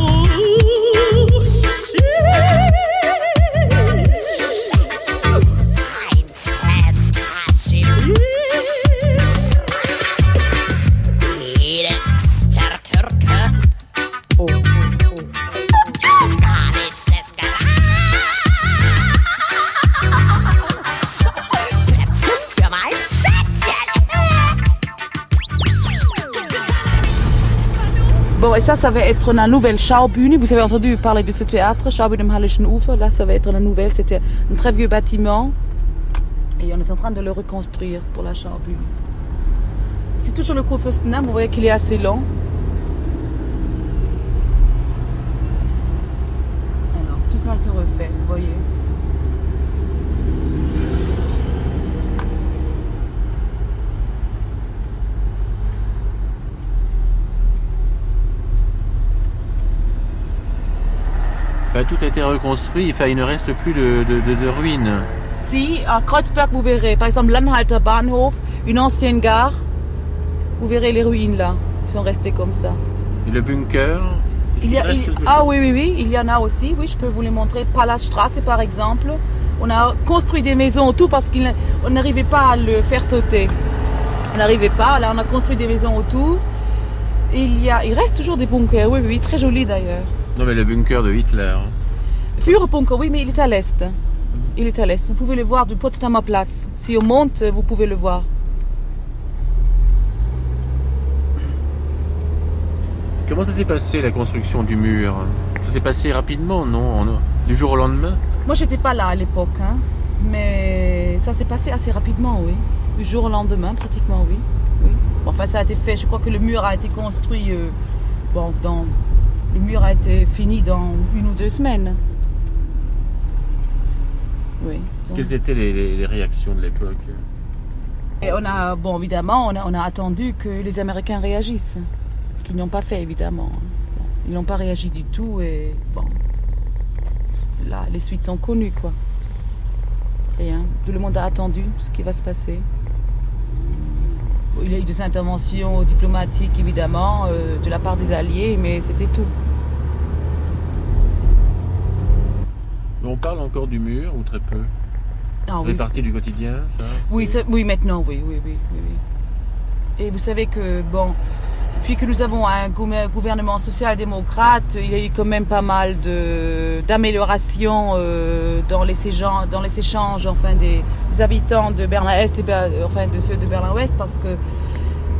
Ooh, see. Bon, et ça, ça va être la nouvelle Schaubühne. Vous avez entendu parler de ce théâtre, Schaubühne am Hallischen Ufer. Là, ça va être la nouvelle. C'était un très vieux bâtiment. Et on est en train de le reconstruire pour la Schaubühne. C'est toujours le Kurfürstendamm. Vous voyez qu'il est assez long. Alors, tout a été refait, vous voyez. Bah, Tout a été reconstruit, enfin, il ne reste plus de, de- de- de ruines. Si, à Kreuzberg, vous verrez, par exemple, l'Anhalter Bahnhof, une ancienne gare. Vous verrez les ruines là. Ils sont restés comme ça. Et le bunker Il y a, il- ah oui, oui, oui, il y en a aussi. Oui, je peux vous les montrer. Palaststraße, par exemple. On a construit des maisons autour parce qu'on n'arrivait pas à le faire sauter. On n'arrivait pas. Là, on a construit des maisons autour. Il, y a, il reste toujours des bunkers. Oui, oui, très jolis d'ailleurs. Non, mais le bunker de Hitler. Führerbunker, oui, mais il est à l'est. Il est à l'est. Vous pouvez le voir du Potsdamer Platz. Si on monte, vous pouvez le voir. Comment ça s'est passé la construction du mur? Ça s'est passé rapidement, non? Du jour au lendemain? Moi, j'étais pas là à l'époque, hein, mais ça s'est passé assez rapidement, oui. Du jour au lendemain, pratiquement, oui. oui. Bon, enfin, ça a été fait. Je crois que le mur a été construit. euh, bon, dans, le mur a été fini dans une ou deux semaines. Oui. Quelles étaient les, les- les réactions de l'époque Et on a, bon, évidemment, on a, on a attendu que les Américains réagissent. Qu'ils n'ont pas fait, évidemment. Ils n'ont pas réagi du tout et bon. Là, les suites sont connues, quoi. Rien. Tout le monde a attendu ce qui va se passer. Il y a eu des interventions diplomatiques, évidemment, euh, de la part des Alliés, mais c'était tout. On parle encore du mur ou très peu Ah, Ça oui. fait partie du quotidien, ça Oui, c'est- oui, maintenant, oui, oui, oui, oui, oui. Et vous savez que, bon, depuis que nous avons un gouver- gouvernement social-démocrate, il y a eu quand même pas mal d'améliorations euh, dans, les échanges, enfin, des, habitants de Berlin-Est et Ber- enfin, de ceux de Berlin-Ouest, parce que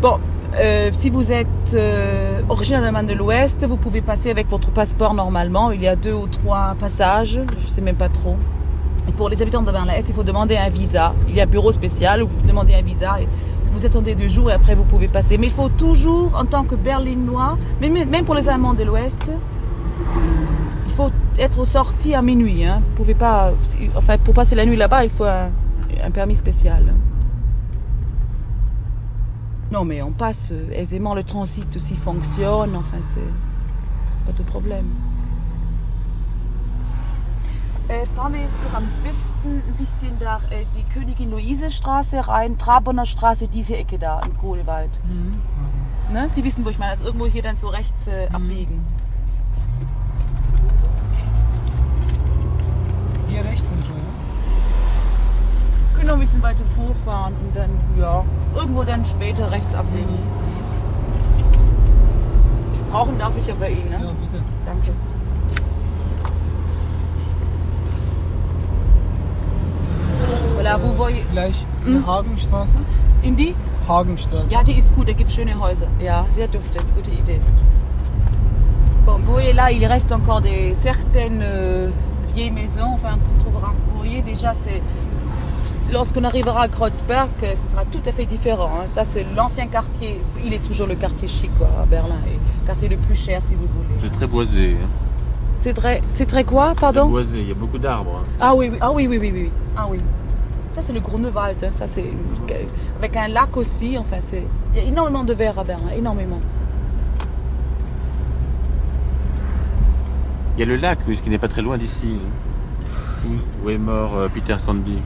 Bon, euh, si vous êtes euh, originaire d'Allemagne de l'Ouest, vous pouvez passer avec votre passeport normalement. Il y a deux ou trois passages, je sais même pas trop. Et pour les habitants de Berlin-Est, il faut demander un visa. Il y a un bureau spécial où vous demandez un visa vous attendez deux jours et après vous pouvez passer. Mais il faut toujours, en tant que Berlinois, même, pour les Allemands de l'Ouest, il faut être sorti à minuit. Hein. Pouvez pas, enfin, pour passer la nuit là-bas, il faut un, un permis spécial. Non, mais on passe aisément, le transit aussi fonctionne, enfin, c'est pas de problème. Äh, fahren wir jetzt noch am besten ein bisschen da äh, die Königin-Luise-Straße rein, Trabonner Straße, diese Ecke da im Kohlewald. Ne? Sie wissen, wo ich meine, also irgendwo hier dann so rechts äh, abbiegen. Hier rechts sind wir, ja? Können noch ein bisschen weiter vorfahren und dann, ja, irgendwo dann später rechts abbiegen. Brauchen darf ich aber ihn, ne? Ja, bitte. Danke. Voilà, vous voyez. Vielleicht Hm? eine Hagenstraße? In die? Hagenstraße. Ja, die ist gut, da gibt es schöne Häuser. Ja, sehr duftet, gute Idée. Bon, vous voyez là, il reste encore des certaines euh, vieilles maisons. Enfin, on trouvera. Vous voyez déjà, c'est. Lorsqu'on arrivera à Kreuzberg, euh, ce sera tout à fait différent. hein. Ça, c'est l'ancien quartier. Il est toujours le quartier chic quoi, à Berlin. Et le quartier le plus cher, si vous voulez. C'est très boisé. hein. C'est très, c'est très quoi, Très pardon boisé, il y a beaucoup d'arbres. hein. Ah oui, oui, ah oui, oui, oui, oui. Ah oui. Ça, c'est le Grunewald. hein. Ça, c'est avec un lac aussi. Enfin, c'est il y a énormément de verre à Berlin, énormément. Il y a le lac, oui, ce qui n'est pas très loin d'ici. Où, où est mort euh, Peter Sandy?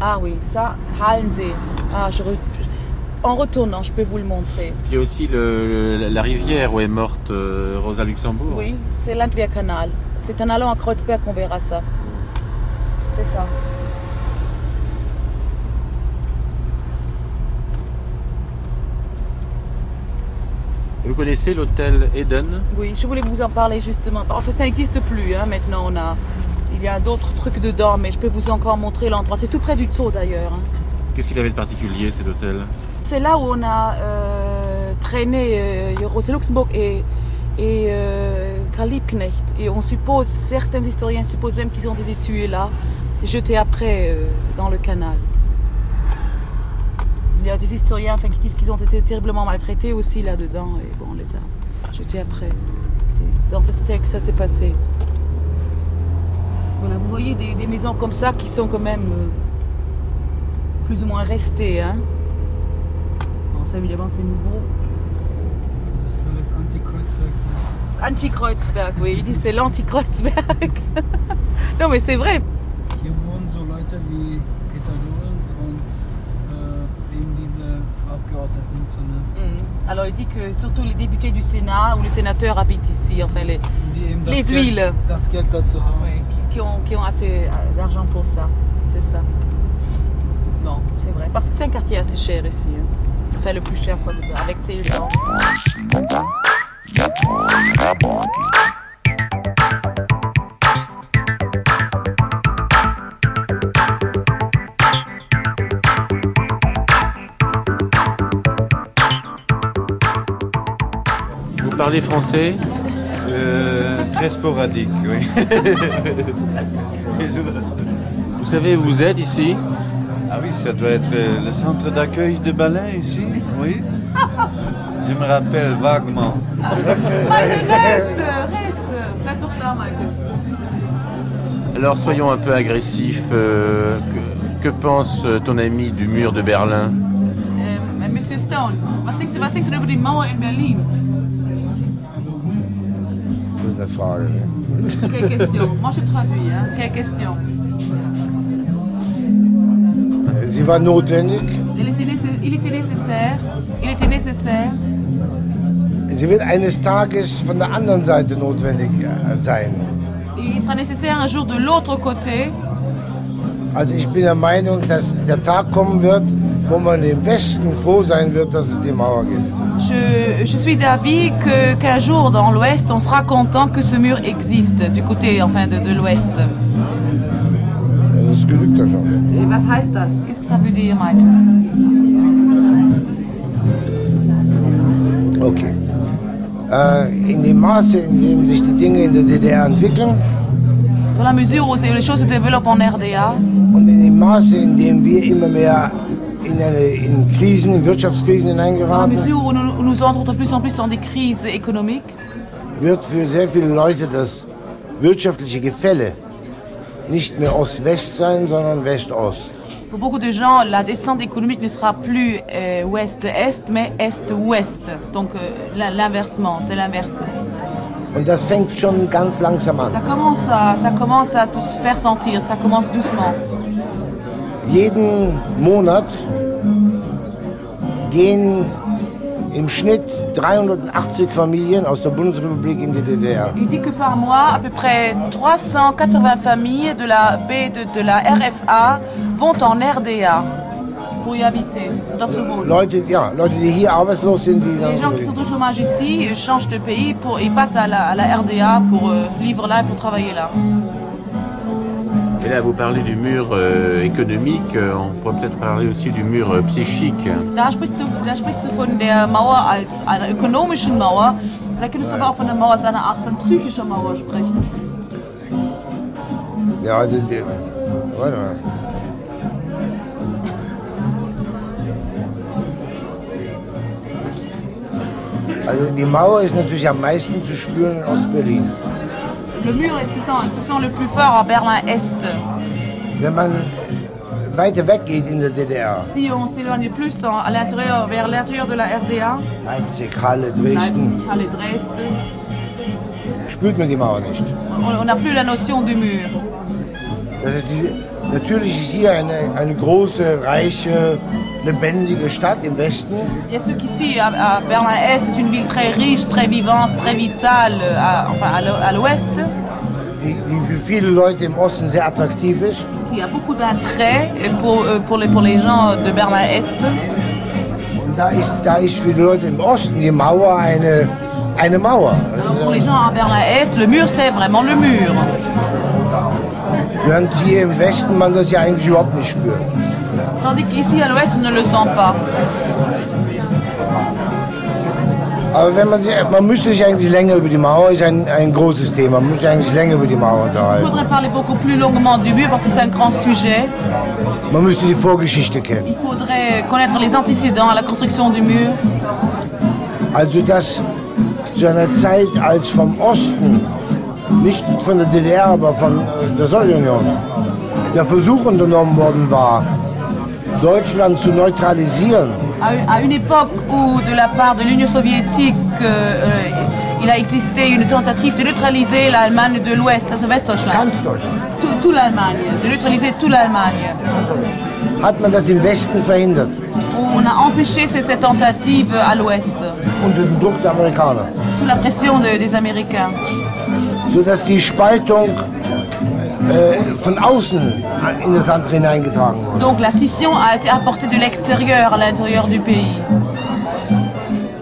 Ah oui, ça, Hallensee. Ah, je re- En retournant, je peux vous le montrer. Il y a aussi le- la- la rivière où est morte euh, Rosa Luxembourg. Oui, c'est l'Antwerp-Canal. C'est en allant à Kreuzberg qu'on verra ça. C'est ça. Vous connaissez l'hôtel Eden Oui, je voulais vous en parler justement. Enfin, ça n'existe plus. hein, Maintenant, on a... il y a d'autres trucs dedans, mais je peux vous encore montrer l'endroit. C'est tout près du zoo d'ailleurs. hein. Qu'est-ce qu'il avait de particulier cet hôtel? C'est là où on a euh, traîné euh, Luxembourg et, et euh, Karl Liebknecht. Et on suppose, certains historiens supposent même qu'ils ont été tués là et jetés après euh, dans le canal. Il y a des historiens enfin, qui disent qu'ils ont été terriblement maltraités aussi là-dedans. Et bon, on les a jetés après. C'est dans cet hôtel que ça s'est passé. Voilà, vous voyez des, des maisons comme ça qui sont quand même euh, plus ou moins restées. Hein. Bon, ça évidemment c'est nouveau. C'est das Anti-Kreuzberg. C'est Anti-Kreuzberg, oui, il dit c'est l'anti-Kreuzberg. [LAUGHS] non mais c'est vrai. Hier wohnen so Leute wie Peter Lorenz und äh, eben diese Abgeordneten. So eine, Mm. Alors il dit que surtout les députés du Sénat ou les sénateurs habitent ici, enfin les, les haben. oui, qui, qui ont, qui ont assez euh, d'argent pour ça. C'est ça. Non, c'est vrai. Parce que c'est un quartier assez cher ici. hein. Enfin le plus cher quoi, de- avec ses gens. Parlez français Euh, très sporadique, oui. [LAUGHS] Vous savez où vous êtes ici ah oui, ça doit être euh, le centre d'accueil de Berlin ici, oui. Je me rappelle vaguement. Reste, reste. Doch da, Michael. Alors soyons un peu agressifs. euh, que, que pense ton ami du mur de Berlin? Monsieur Stone, was denkst, du, was denkst du über die Mauer in Berlin? Eine Frage. Quelle question Moi je traduis, hein. Quelle question Sie war notwendig. il était, nécess- il était nécessaire. Il était nécessaire. Sie wird eines Tages von der anderen Seite notwendig äh, sein. Il sera nécessaire un jour de l'autre côté. Also ich bin der Meinung, dass der Tag kommen wird, wo man im Westen froh sein wird, dass es die Mauer gibt. Je, je suis d'avis qu'un jour dans l'Ouest, on sera content que ce mur existe, du côté enfin de, de l'Ouest. Qu'est-ce que ça veut dire, Michael Okay. Äh, in dem Maße, in dem sich die Dinge in der DDR entwickeln? Dans la mesure où les choses se développent en RDA und in dem Maße, in dem wir immer mehr in, eine, in Krisen, in Wirtschaftskrisen dans la hineingeraten, mesure où nous, nous entrons de plus en plus dans des crises économiques, wird für sehr viele Leute das wirtschaftliche Gefälle nicht mehr Ost-West sein, sondern West-Ost. pour beaucoup de gens, la descente économique ne sera plus euh, ouest-est, mais est-ouest. Donc euh, l'in- l'inversement, c'est l'inverse. Und das fängt schon ganz langsam Ça an. commence, à, ça commence à se faire sentir, ça commence doucement. Jeden Monat gehen im Schnitt 380 Familien aus der Bundesrepublik in die DDR. Il dit que par mois, à peu près 380 familles de la B de, de la RFA vont en RDA pour y habiter, dort zu wohnen. Leute, ja, Leute, die hier arbeitslos sind, die Les gens qui sont au chômage ici changent de pays pour, ils passent à la, à la RDA pour euh, vivre là et pour travailler là. Et là, vous parlez du mur euh, économique, euh, on pourrait peut-être parler aussi du mur euh, psychique. Da sprichst, du, da sprichst du von der Mauer als einer ökonomischen Mauer. Da könntest du aber auch von der Mauer als einer Art von psychischer Mauer sprechen. Ja, die, die, warte mal. Also die Mauer ist natürlich am meisten zu spüren in Ostberlin. Le mur est- se sent, se sent le plus fort à Berlin-Est. In der DDR, Si on s'éloigne plus en- à l'intérieur, vers l'intérieur de la RDA, Leipzig, Halle, Dresden, Leipzig, Halle, Dresde, spürt man die Mauer nicht. on on n'a plus la notion du mur. Das ist die, natürlich ist hier eine, eine große, reiche, lebendige Stadt im Westen. Il y a ceux qu'ici, à, à Berlin-Est, c'est une ville très riche, très vivante, très vitale, à- enfin à l'o- à l'ouest, die, die für viele Leute im Osten sehr attraktiv ist. qui a beaucoup d'attrait pour, euh, pour, les, pour les gens de Berlin-Est. Und da ist, da ist für die Leute im Osten die Mauer eine, eine Mauer. Alors pour les gens à Berlin-Est, le mur, c'est vraiment le mur. Während hier im Westen man das ja eigentlich überhaupt nicht spürt. Tandis qu'ici, à l'ouest, on ne le sent pas. Aber wenn man, sich, man müsste sich eigentlich länger über die Mauer, ist ein, ein großes Thema, man müsste eigentlich länger über die Mauer unterhalten. faudrait parler beaucoup plus longuement du mur parce que c'est un grand sujet. Man müsste die Vorgeschichte kennen. Il faudrait connaître les antécédents à la construction du mur. Also dass zu einer Zeit, als vom Osten, nicht von der DDR, aber von der Sowjetunion, der Versuch unternommen worden war, Deutschland zu neutralisieren, À une- époque où, de la part de l'Union soviétique, euh, euh, il a existé une tentative de neutraliser l'Allemagne de l'Ouest, also Westdeutschland. Tout, tout l'Allemagne, de neutraliser toute l'Allemagne. hat man das im Westen verhindert, On a empêché cette, cette tentative à l'Ouest, unter dem Druck der Amerikaner, sous la pression de- des Américains. sodass die Spaltung äh, von außen in das Land hineingetragen wurde. Donc la scission a été apportée de l'extérieur à l'intérieur du pays.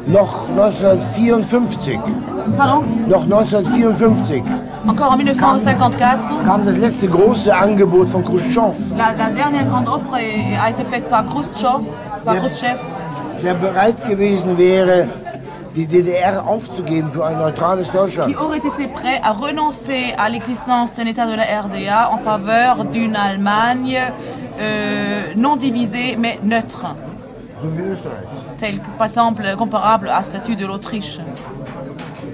Noch 1954, Pardon? Noch 1954 Encore en 1954, kam das letzte große Angebot von Khrushchev, la, la dernière grande offre a été faite par Khrushchev, par Khrushchev. der bereit gewesen wäre, die DDR aufzugeben für ein neutrales Deutschland. qui aurait été prêt à renoncer à l'existence d'un État de la RDA en faveur d'une Allemagne euh, non divisée mais neutre, So wie Österreich. telle que par exemple comparable à statut de l'Autriche.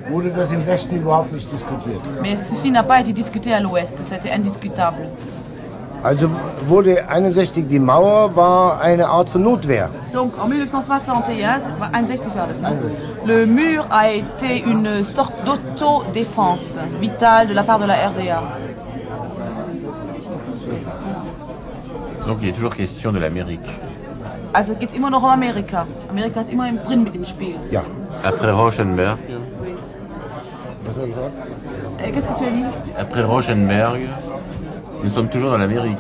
Wurde das im Westen überhaupt nicht diskutiert? Mais ceci n'a pas été discuté à l'Ouest, c'était indiscutable. Also wurde 61 die Mauer war eine Art von Notwehr. Donc en 1961, c'est pas 61 war das, ne? le mur a été une sorte d'autodéfense vitale de la part de la RDA. Donc il est toujours question de l'Amérique. Also geht immer noch um Amerika. Amerika ist immer im- drin mit dem Spiel. Ja. Après Rauschenberg, er? Euh, Qu'est-ce que tu as dit? Après Rauschenberg, nous sommes toujours dans l'Amérique.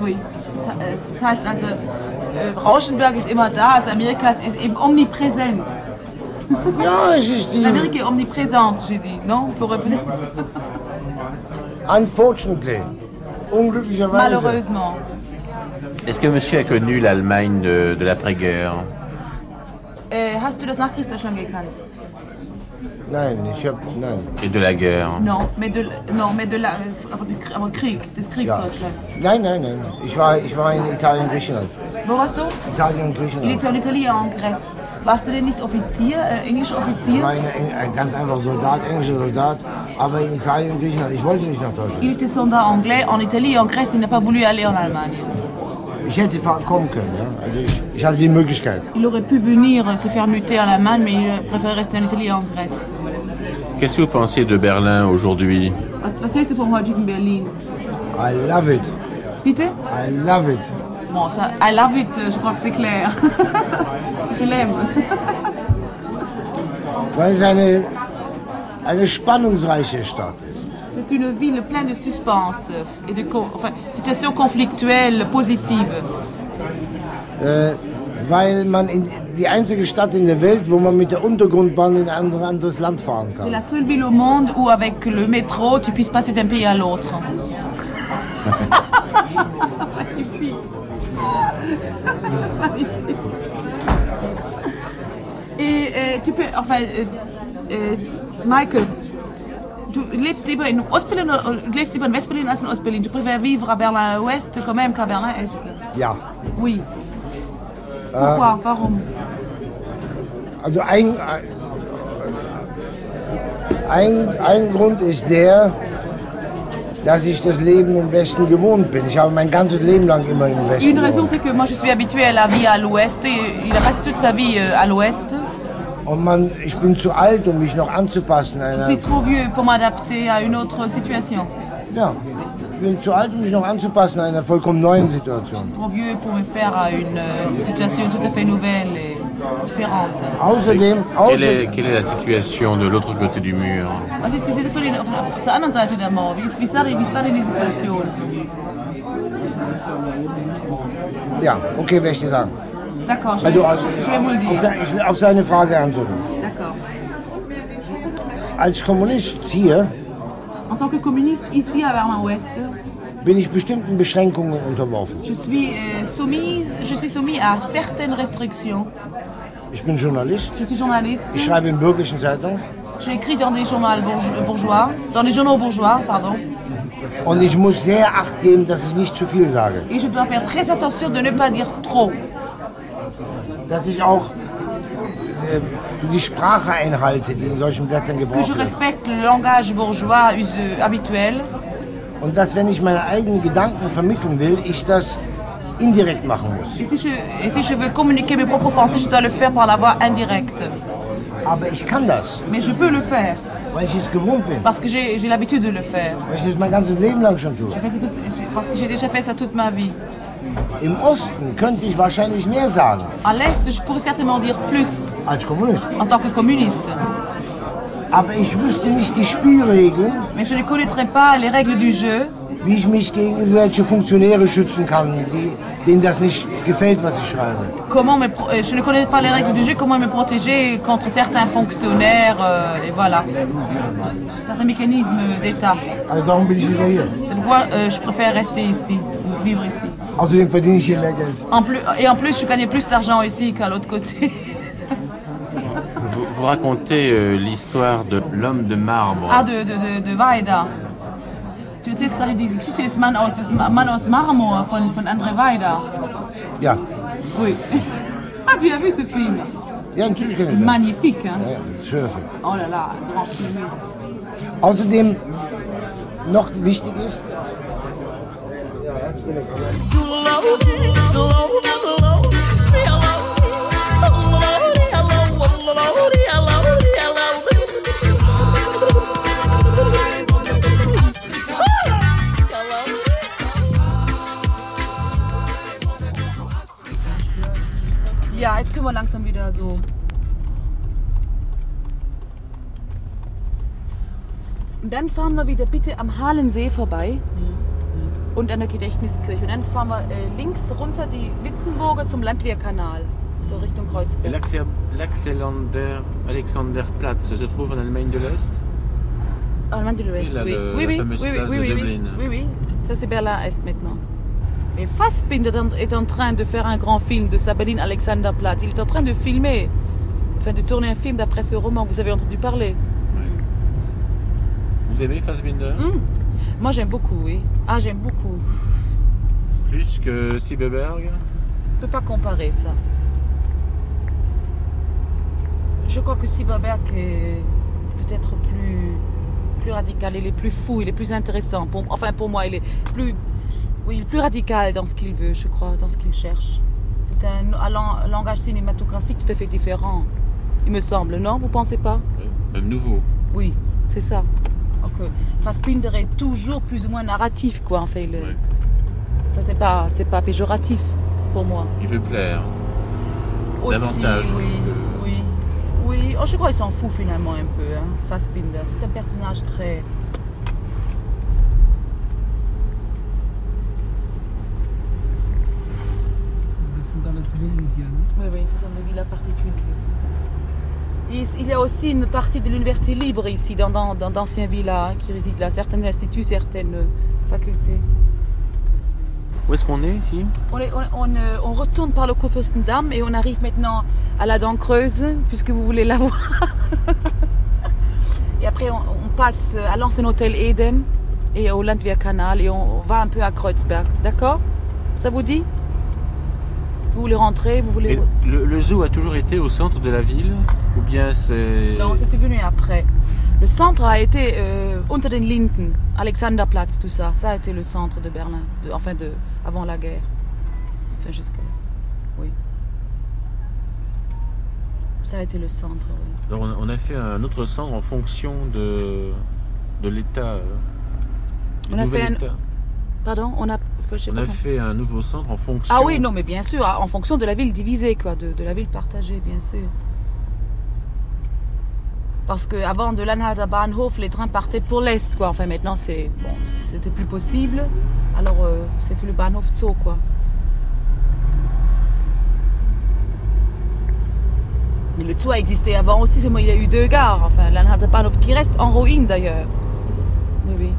Oui. Ça, äh, das heißt also, äh, Rauschenberg ist immer da, also Amerika ist, eben omnipräsent. Ja. L'Amérique est omniprésente, j'ai dit. Non? Pour revenir Unfortunately. Unglücklicherweise. Malheureusement. Est-ce que monsieur a connu l'Allemagne de, de l'après-guerre? Äh, hast du das Nachkriegsdeutschland gekannt? Nein, ich hab, nein. Et de la guerre. Non, mais de, non, mais de la, aber, aber Krieg, des Kriegsdeutschland. Nein, nein, nein. Ich war, ich war in Italien, Griechenland. Wo warst du? Italien und Griechenland. était en Italie en Grèce. Warst du denn nicht Offizier, äh, englischer Ich Offizier war ein, ein, ein ganz einfacher Soldat, englischer Soldat, aber in Italien und Griechenland. Ich wollte nicht nach Deutschland. Il était soldat anglais en Italie et en Grèce, il n'a pas voulu aller en Allemagne. Ich hätte fahren- kommen können, ja. Also ich, ich hatte die Möglichkeit. Il aurait pu venir se faire muter en Allemagne, mais il préférait rester en Italie et en Grèce. Qu'est-ce que vous pensez de Berlin aujourd'hui? Was, hältst du vom heutigen Berlin? I love it. Bitte? I love it. Bon, ça, I love it, je crois que c'est clair. [LAUGHS] je l'aime. Weil es eine, eine spannungsreiche Stadt ist. C'est une ville pleine de suspense et de enfin, situations conflictuelles positives. Äh, weil man in die einzige Stadt in der Welt, wo man mit der Untergrundbahn in ein andere- anderes Land fahren C'est la seule ville au monde où avec le métro, tu puisses passer d'un pays à l'autre. [LAUGHS] Et euh, tu peux, enfin, euh, äh, Michael, du lebst lieber in Ostberlin oder du lebst lieber in Westberlin als in Ostberlin. Tu préfères vivre à Berlin-Ouest quand même qu'à Berlin-Est. Ja. Oui. Pourquoi Warum Also ein, ein, ein Grund ist der, dass ich das Leben im Westen gewohnt bin. Ich habe mein ganzes Leben lang immer im Westen Une raison, gewohnt. c'est que moi je suis habituée à la vie à l'ouest et il passé toute sa vie euh, à l'ouest. Und man, ich bin zu alt, um mich noch anzupassen. Je suis trop vieux pour m'adapter à une autre situation. ja, ich bin zu alt, um mich noch anzupassen an einer vollkommen neuen Situation. Trop vieux pour me faire à une euh, situation tout à fait nouvelle et différente. Außerdem, quelle außer, est, quelle est la situation de l'autre côté du mur Was ist die Situation auf, auf der anderen Seite der Mauer? Wie ist, wie ist, da, die- wie ist da denn die Situation? ja, okay, werde ich dir sagen. D'accord, Also, also, auf, dire. se- ich will auf seine Frage antworten. D'accord. Als Kommunist hier En tant que communiste ici à Berlin-Ouest, bin ich bestimmten Beschränkungen unterworfen. je suis, euh, soumise, je suis soumis à certaines restrictions. Ich bin Journalist, Je suis journaliste. ich schreibe in bürgerlichen Zeitungen J'écris dans des journaux bourge- bourgeois, dans les journaux bourgeois, pardon. und ich muss sehr Acht geben, dass ich nicht zu viel sage. Et je dois faire très attention de ne pas dire trop. Dass ich auch äh, die Sprache einhalte, die in solchen Blättern gebraucht wird. respecte le langage bourgeois use- habituel. Und dass, wenn ich meine eigenen Gedanken vermitteln will, ich das indirekt machen muss. Et si, je, et si je veux communiquer mes propres pensées, je dois le faire par la voie indirecte. Aber ich kann das, Mais je peux le faire, weil ich es gewohnt bin, parce que j'ai l'habitude de le faire. weil ich das mein ganzes Leben lang schon tue. J'ai fait ça j'ai- parce que j'ai déjà fait ça toute ma vie. Im Osten könnte ich wahrscheinlich mehr sagen À l'Est, je pourrais certainement dire plus als Kommunist. en tant que communiste. Aber ich wüsste nicht die Spielregeln, Mais je ne connaîtrais pas les règles du jeu, wie ich mich gegen irgendwelche Funktionäre schützen kann, die, denen das nicht gefällt, was ich schreibe. comment me euh, je ne connais pas les règles du jeu, comment me protéger contre certains fonctionnaires, euh, et voilà. Certains mécanismes d'État. Also darum bin ich lieber hier. C'est pourquoi euh, je préfère rester ici, vivre ici. En plus, et en plus, je gagnais plus d'argent ici qu'à l'autre côté. Vous, vous racontez euh, l'histoire de l'homme de marbre. Ah, de, de, de, de Weida. Du erzählst gerade die Geschichte des Mann aus, des Ma- Mann aus Marmor von, von André Weida. Ja, Oui. [LAUGHS] Ah, tu as vu ce film? Ja natürlich kann ich das. Magnifique, hein? Ja, schöner Film. Oh là là, grand film. Außerdem noch wichtig ist, Ja, jetzt können wir langsam wieder so. Und dann fahren wir wieder bitte am Halensee vorbei und an der Gedächtniskirche. Und dann fahren wir äh, links runter die Witzenburger zum Landwehrkanal, so Richtung Kreuzberg. l'Axel- l'Axelander Alexanderplatz se trouve en Allemagne de l'Est Allemagne de l'Ouest, oui. oui, oui, oui, oui, oui, oui, oui, oui. Ça c'est Berlin-Est maintenant. Et Fassbinder est en- train de faire un grand film de sa Berlin Alexanderplatz. Il est en train de filmer, enfin de tourner un film d'après ce roman. Vous avez entendu parler? Vous aimez Fassbinder? Hmm. Moi, j'aime beaucoup, oui. Ah, j'aime beaucoup. Plus que Siebeberg Je peux pas comparer ça. Je crois que Sieberberg est peut-être plus, plus radical, il est plus fou, il est plus intéressant. Pour- enfin, pour moi, il est plus, oui, il est plus radical dans ce qu'il veut, je crois, dans ce qu'il cherche. C'est un, un lang- langage cinématographique tout à fait différent, il me semble, non Vous pensez pas? Même nouveau. Oui, c'est ça. Donc, euh, Fassbinder est toujours plus ou moins narratif, quoi. En fait, Enfin, c'est pas, c'est pas péjoratif pour moi. Il veut plaire. Aussi, Davantage. Oui, oui, oui. Oh, je crois qu'il s'en fout finalement un peu, hein, Fassbinder. C'est un personnage très. Das sind alles Villen hier, ne? Oui, oui, ce sont des villas particulières. Il y a aussi une partie de l'université libre ici, dans, dans, dans d'anciens villas hein, qui résident là, certains instituts, certaines euh, facultés. Où est-ce qu'on est ici? On, est- on- on, euh, on retourne par le Kurfürstendamm et on arrive maintenant à la dent creuse, puisque vous voulez la [LAUGHS] voir. et après, on, passe à l'ancien hôtel Eden et au Landwehrkanal et on, va un peu à Kreuzberg. D'accord? Ça vous dit? Vous voulez rentrer Vous voulez... Et le, le zoo a toujours été au centre de la ville bien c'est. Non, c'était venu après. Le centre a été euh, unter den Linden, Alexanderplatz, tout ça. Ça a été le centre de Berlin, de- enfin de, avant la guerre. Enfin jusque oui. Ça a été le centre, oui. Alors, on, a- on a fait un autre centre en fonction de, de l'état. euh, On a fait un- état. Pardon, on a. On a fait un nouveau centre en fonction. Ah oui, non, mais bien sûr, en fonction de la ville divisée, quoi, de, de la ville partagée, bien sûr. Parce qu'avant de l'Anhalter Bahnhof, les trains partaient pour l'Est, quoi. Enfin, maintenant, c'est bon, c'était plus possible. Alors, euh, c'était le Bahnhof Zoo, quoi. Le Zoo a existé avant aussi, seulement il y a eu deux gares. Enfin, l'Anhalter Bahnhof qui reste en ruine, d'ailleurs. Oui.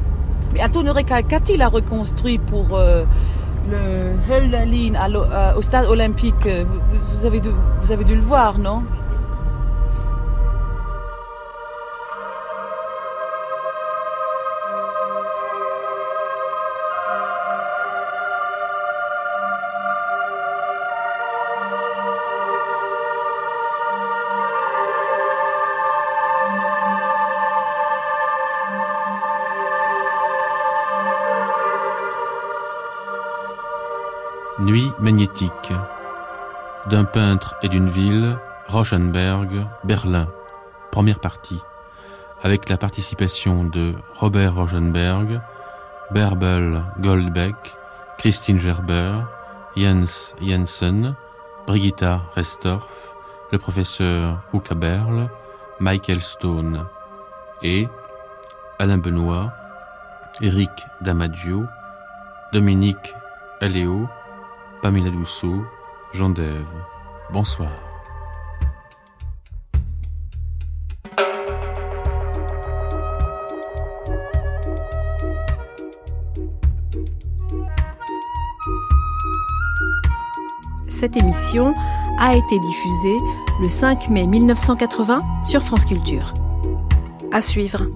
Mais Antonio Recalcati l'a reconstruit pour euh, le à l'o- euh, au stade olympique. Vous avez dû, vous avez dû le voir, non? D'un peintre et d'une ville, Rauschenberg, Berlin. Première partie. Avec la participation de Robert Rauschenberg, Bärbel Goldbeck, Christine Gerber, Jens Jensen, Brigitta Restorff, le professeur Huckaberl, Michael Stone et Alain Benoît, Eric Damaggio, Dominique Aléo, Pamela Dousseau, Jean Dève. Bonsoir. Cette émission a été diffusée le 5 mai 1980 sur France Culture. À suivre.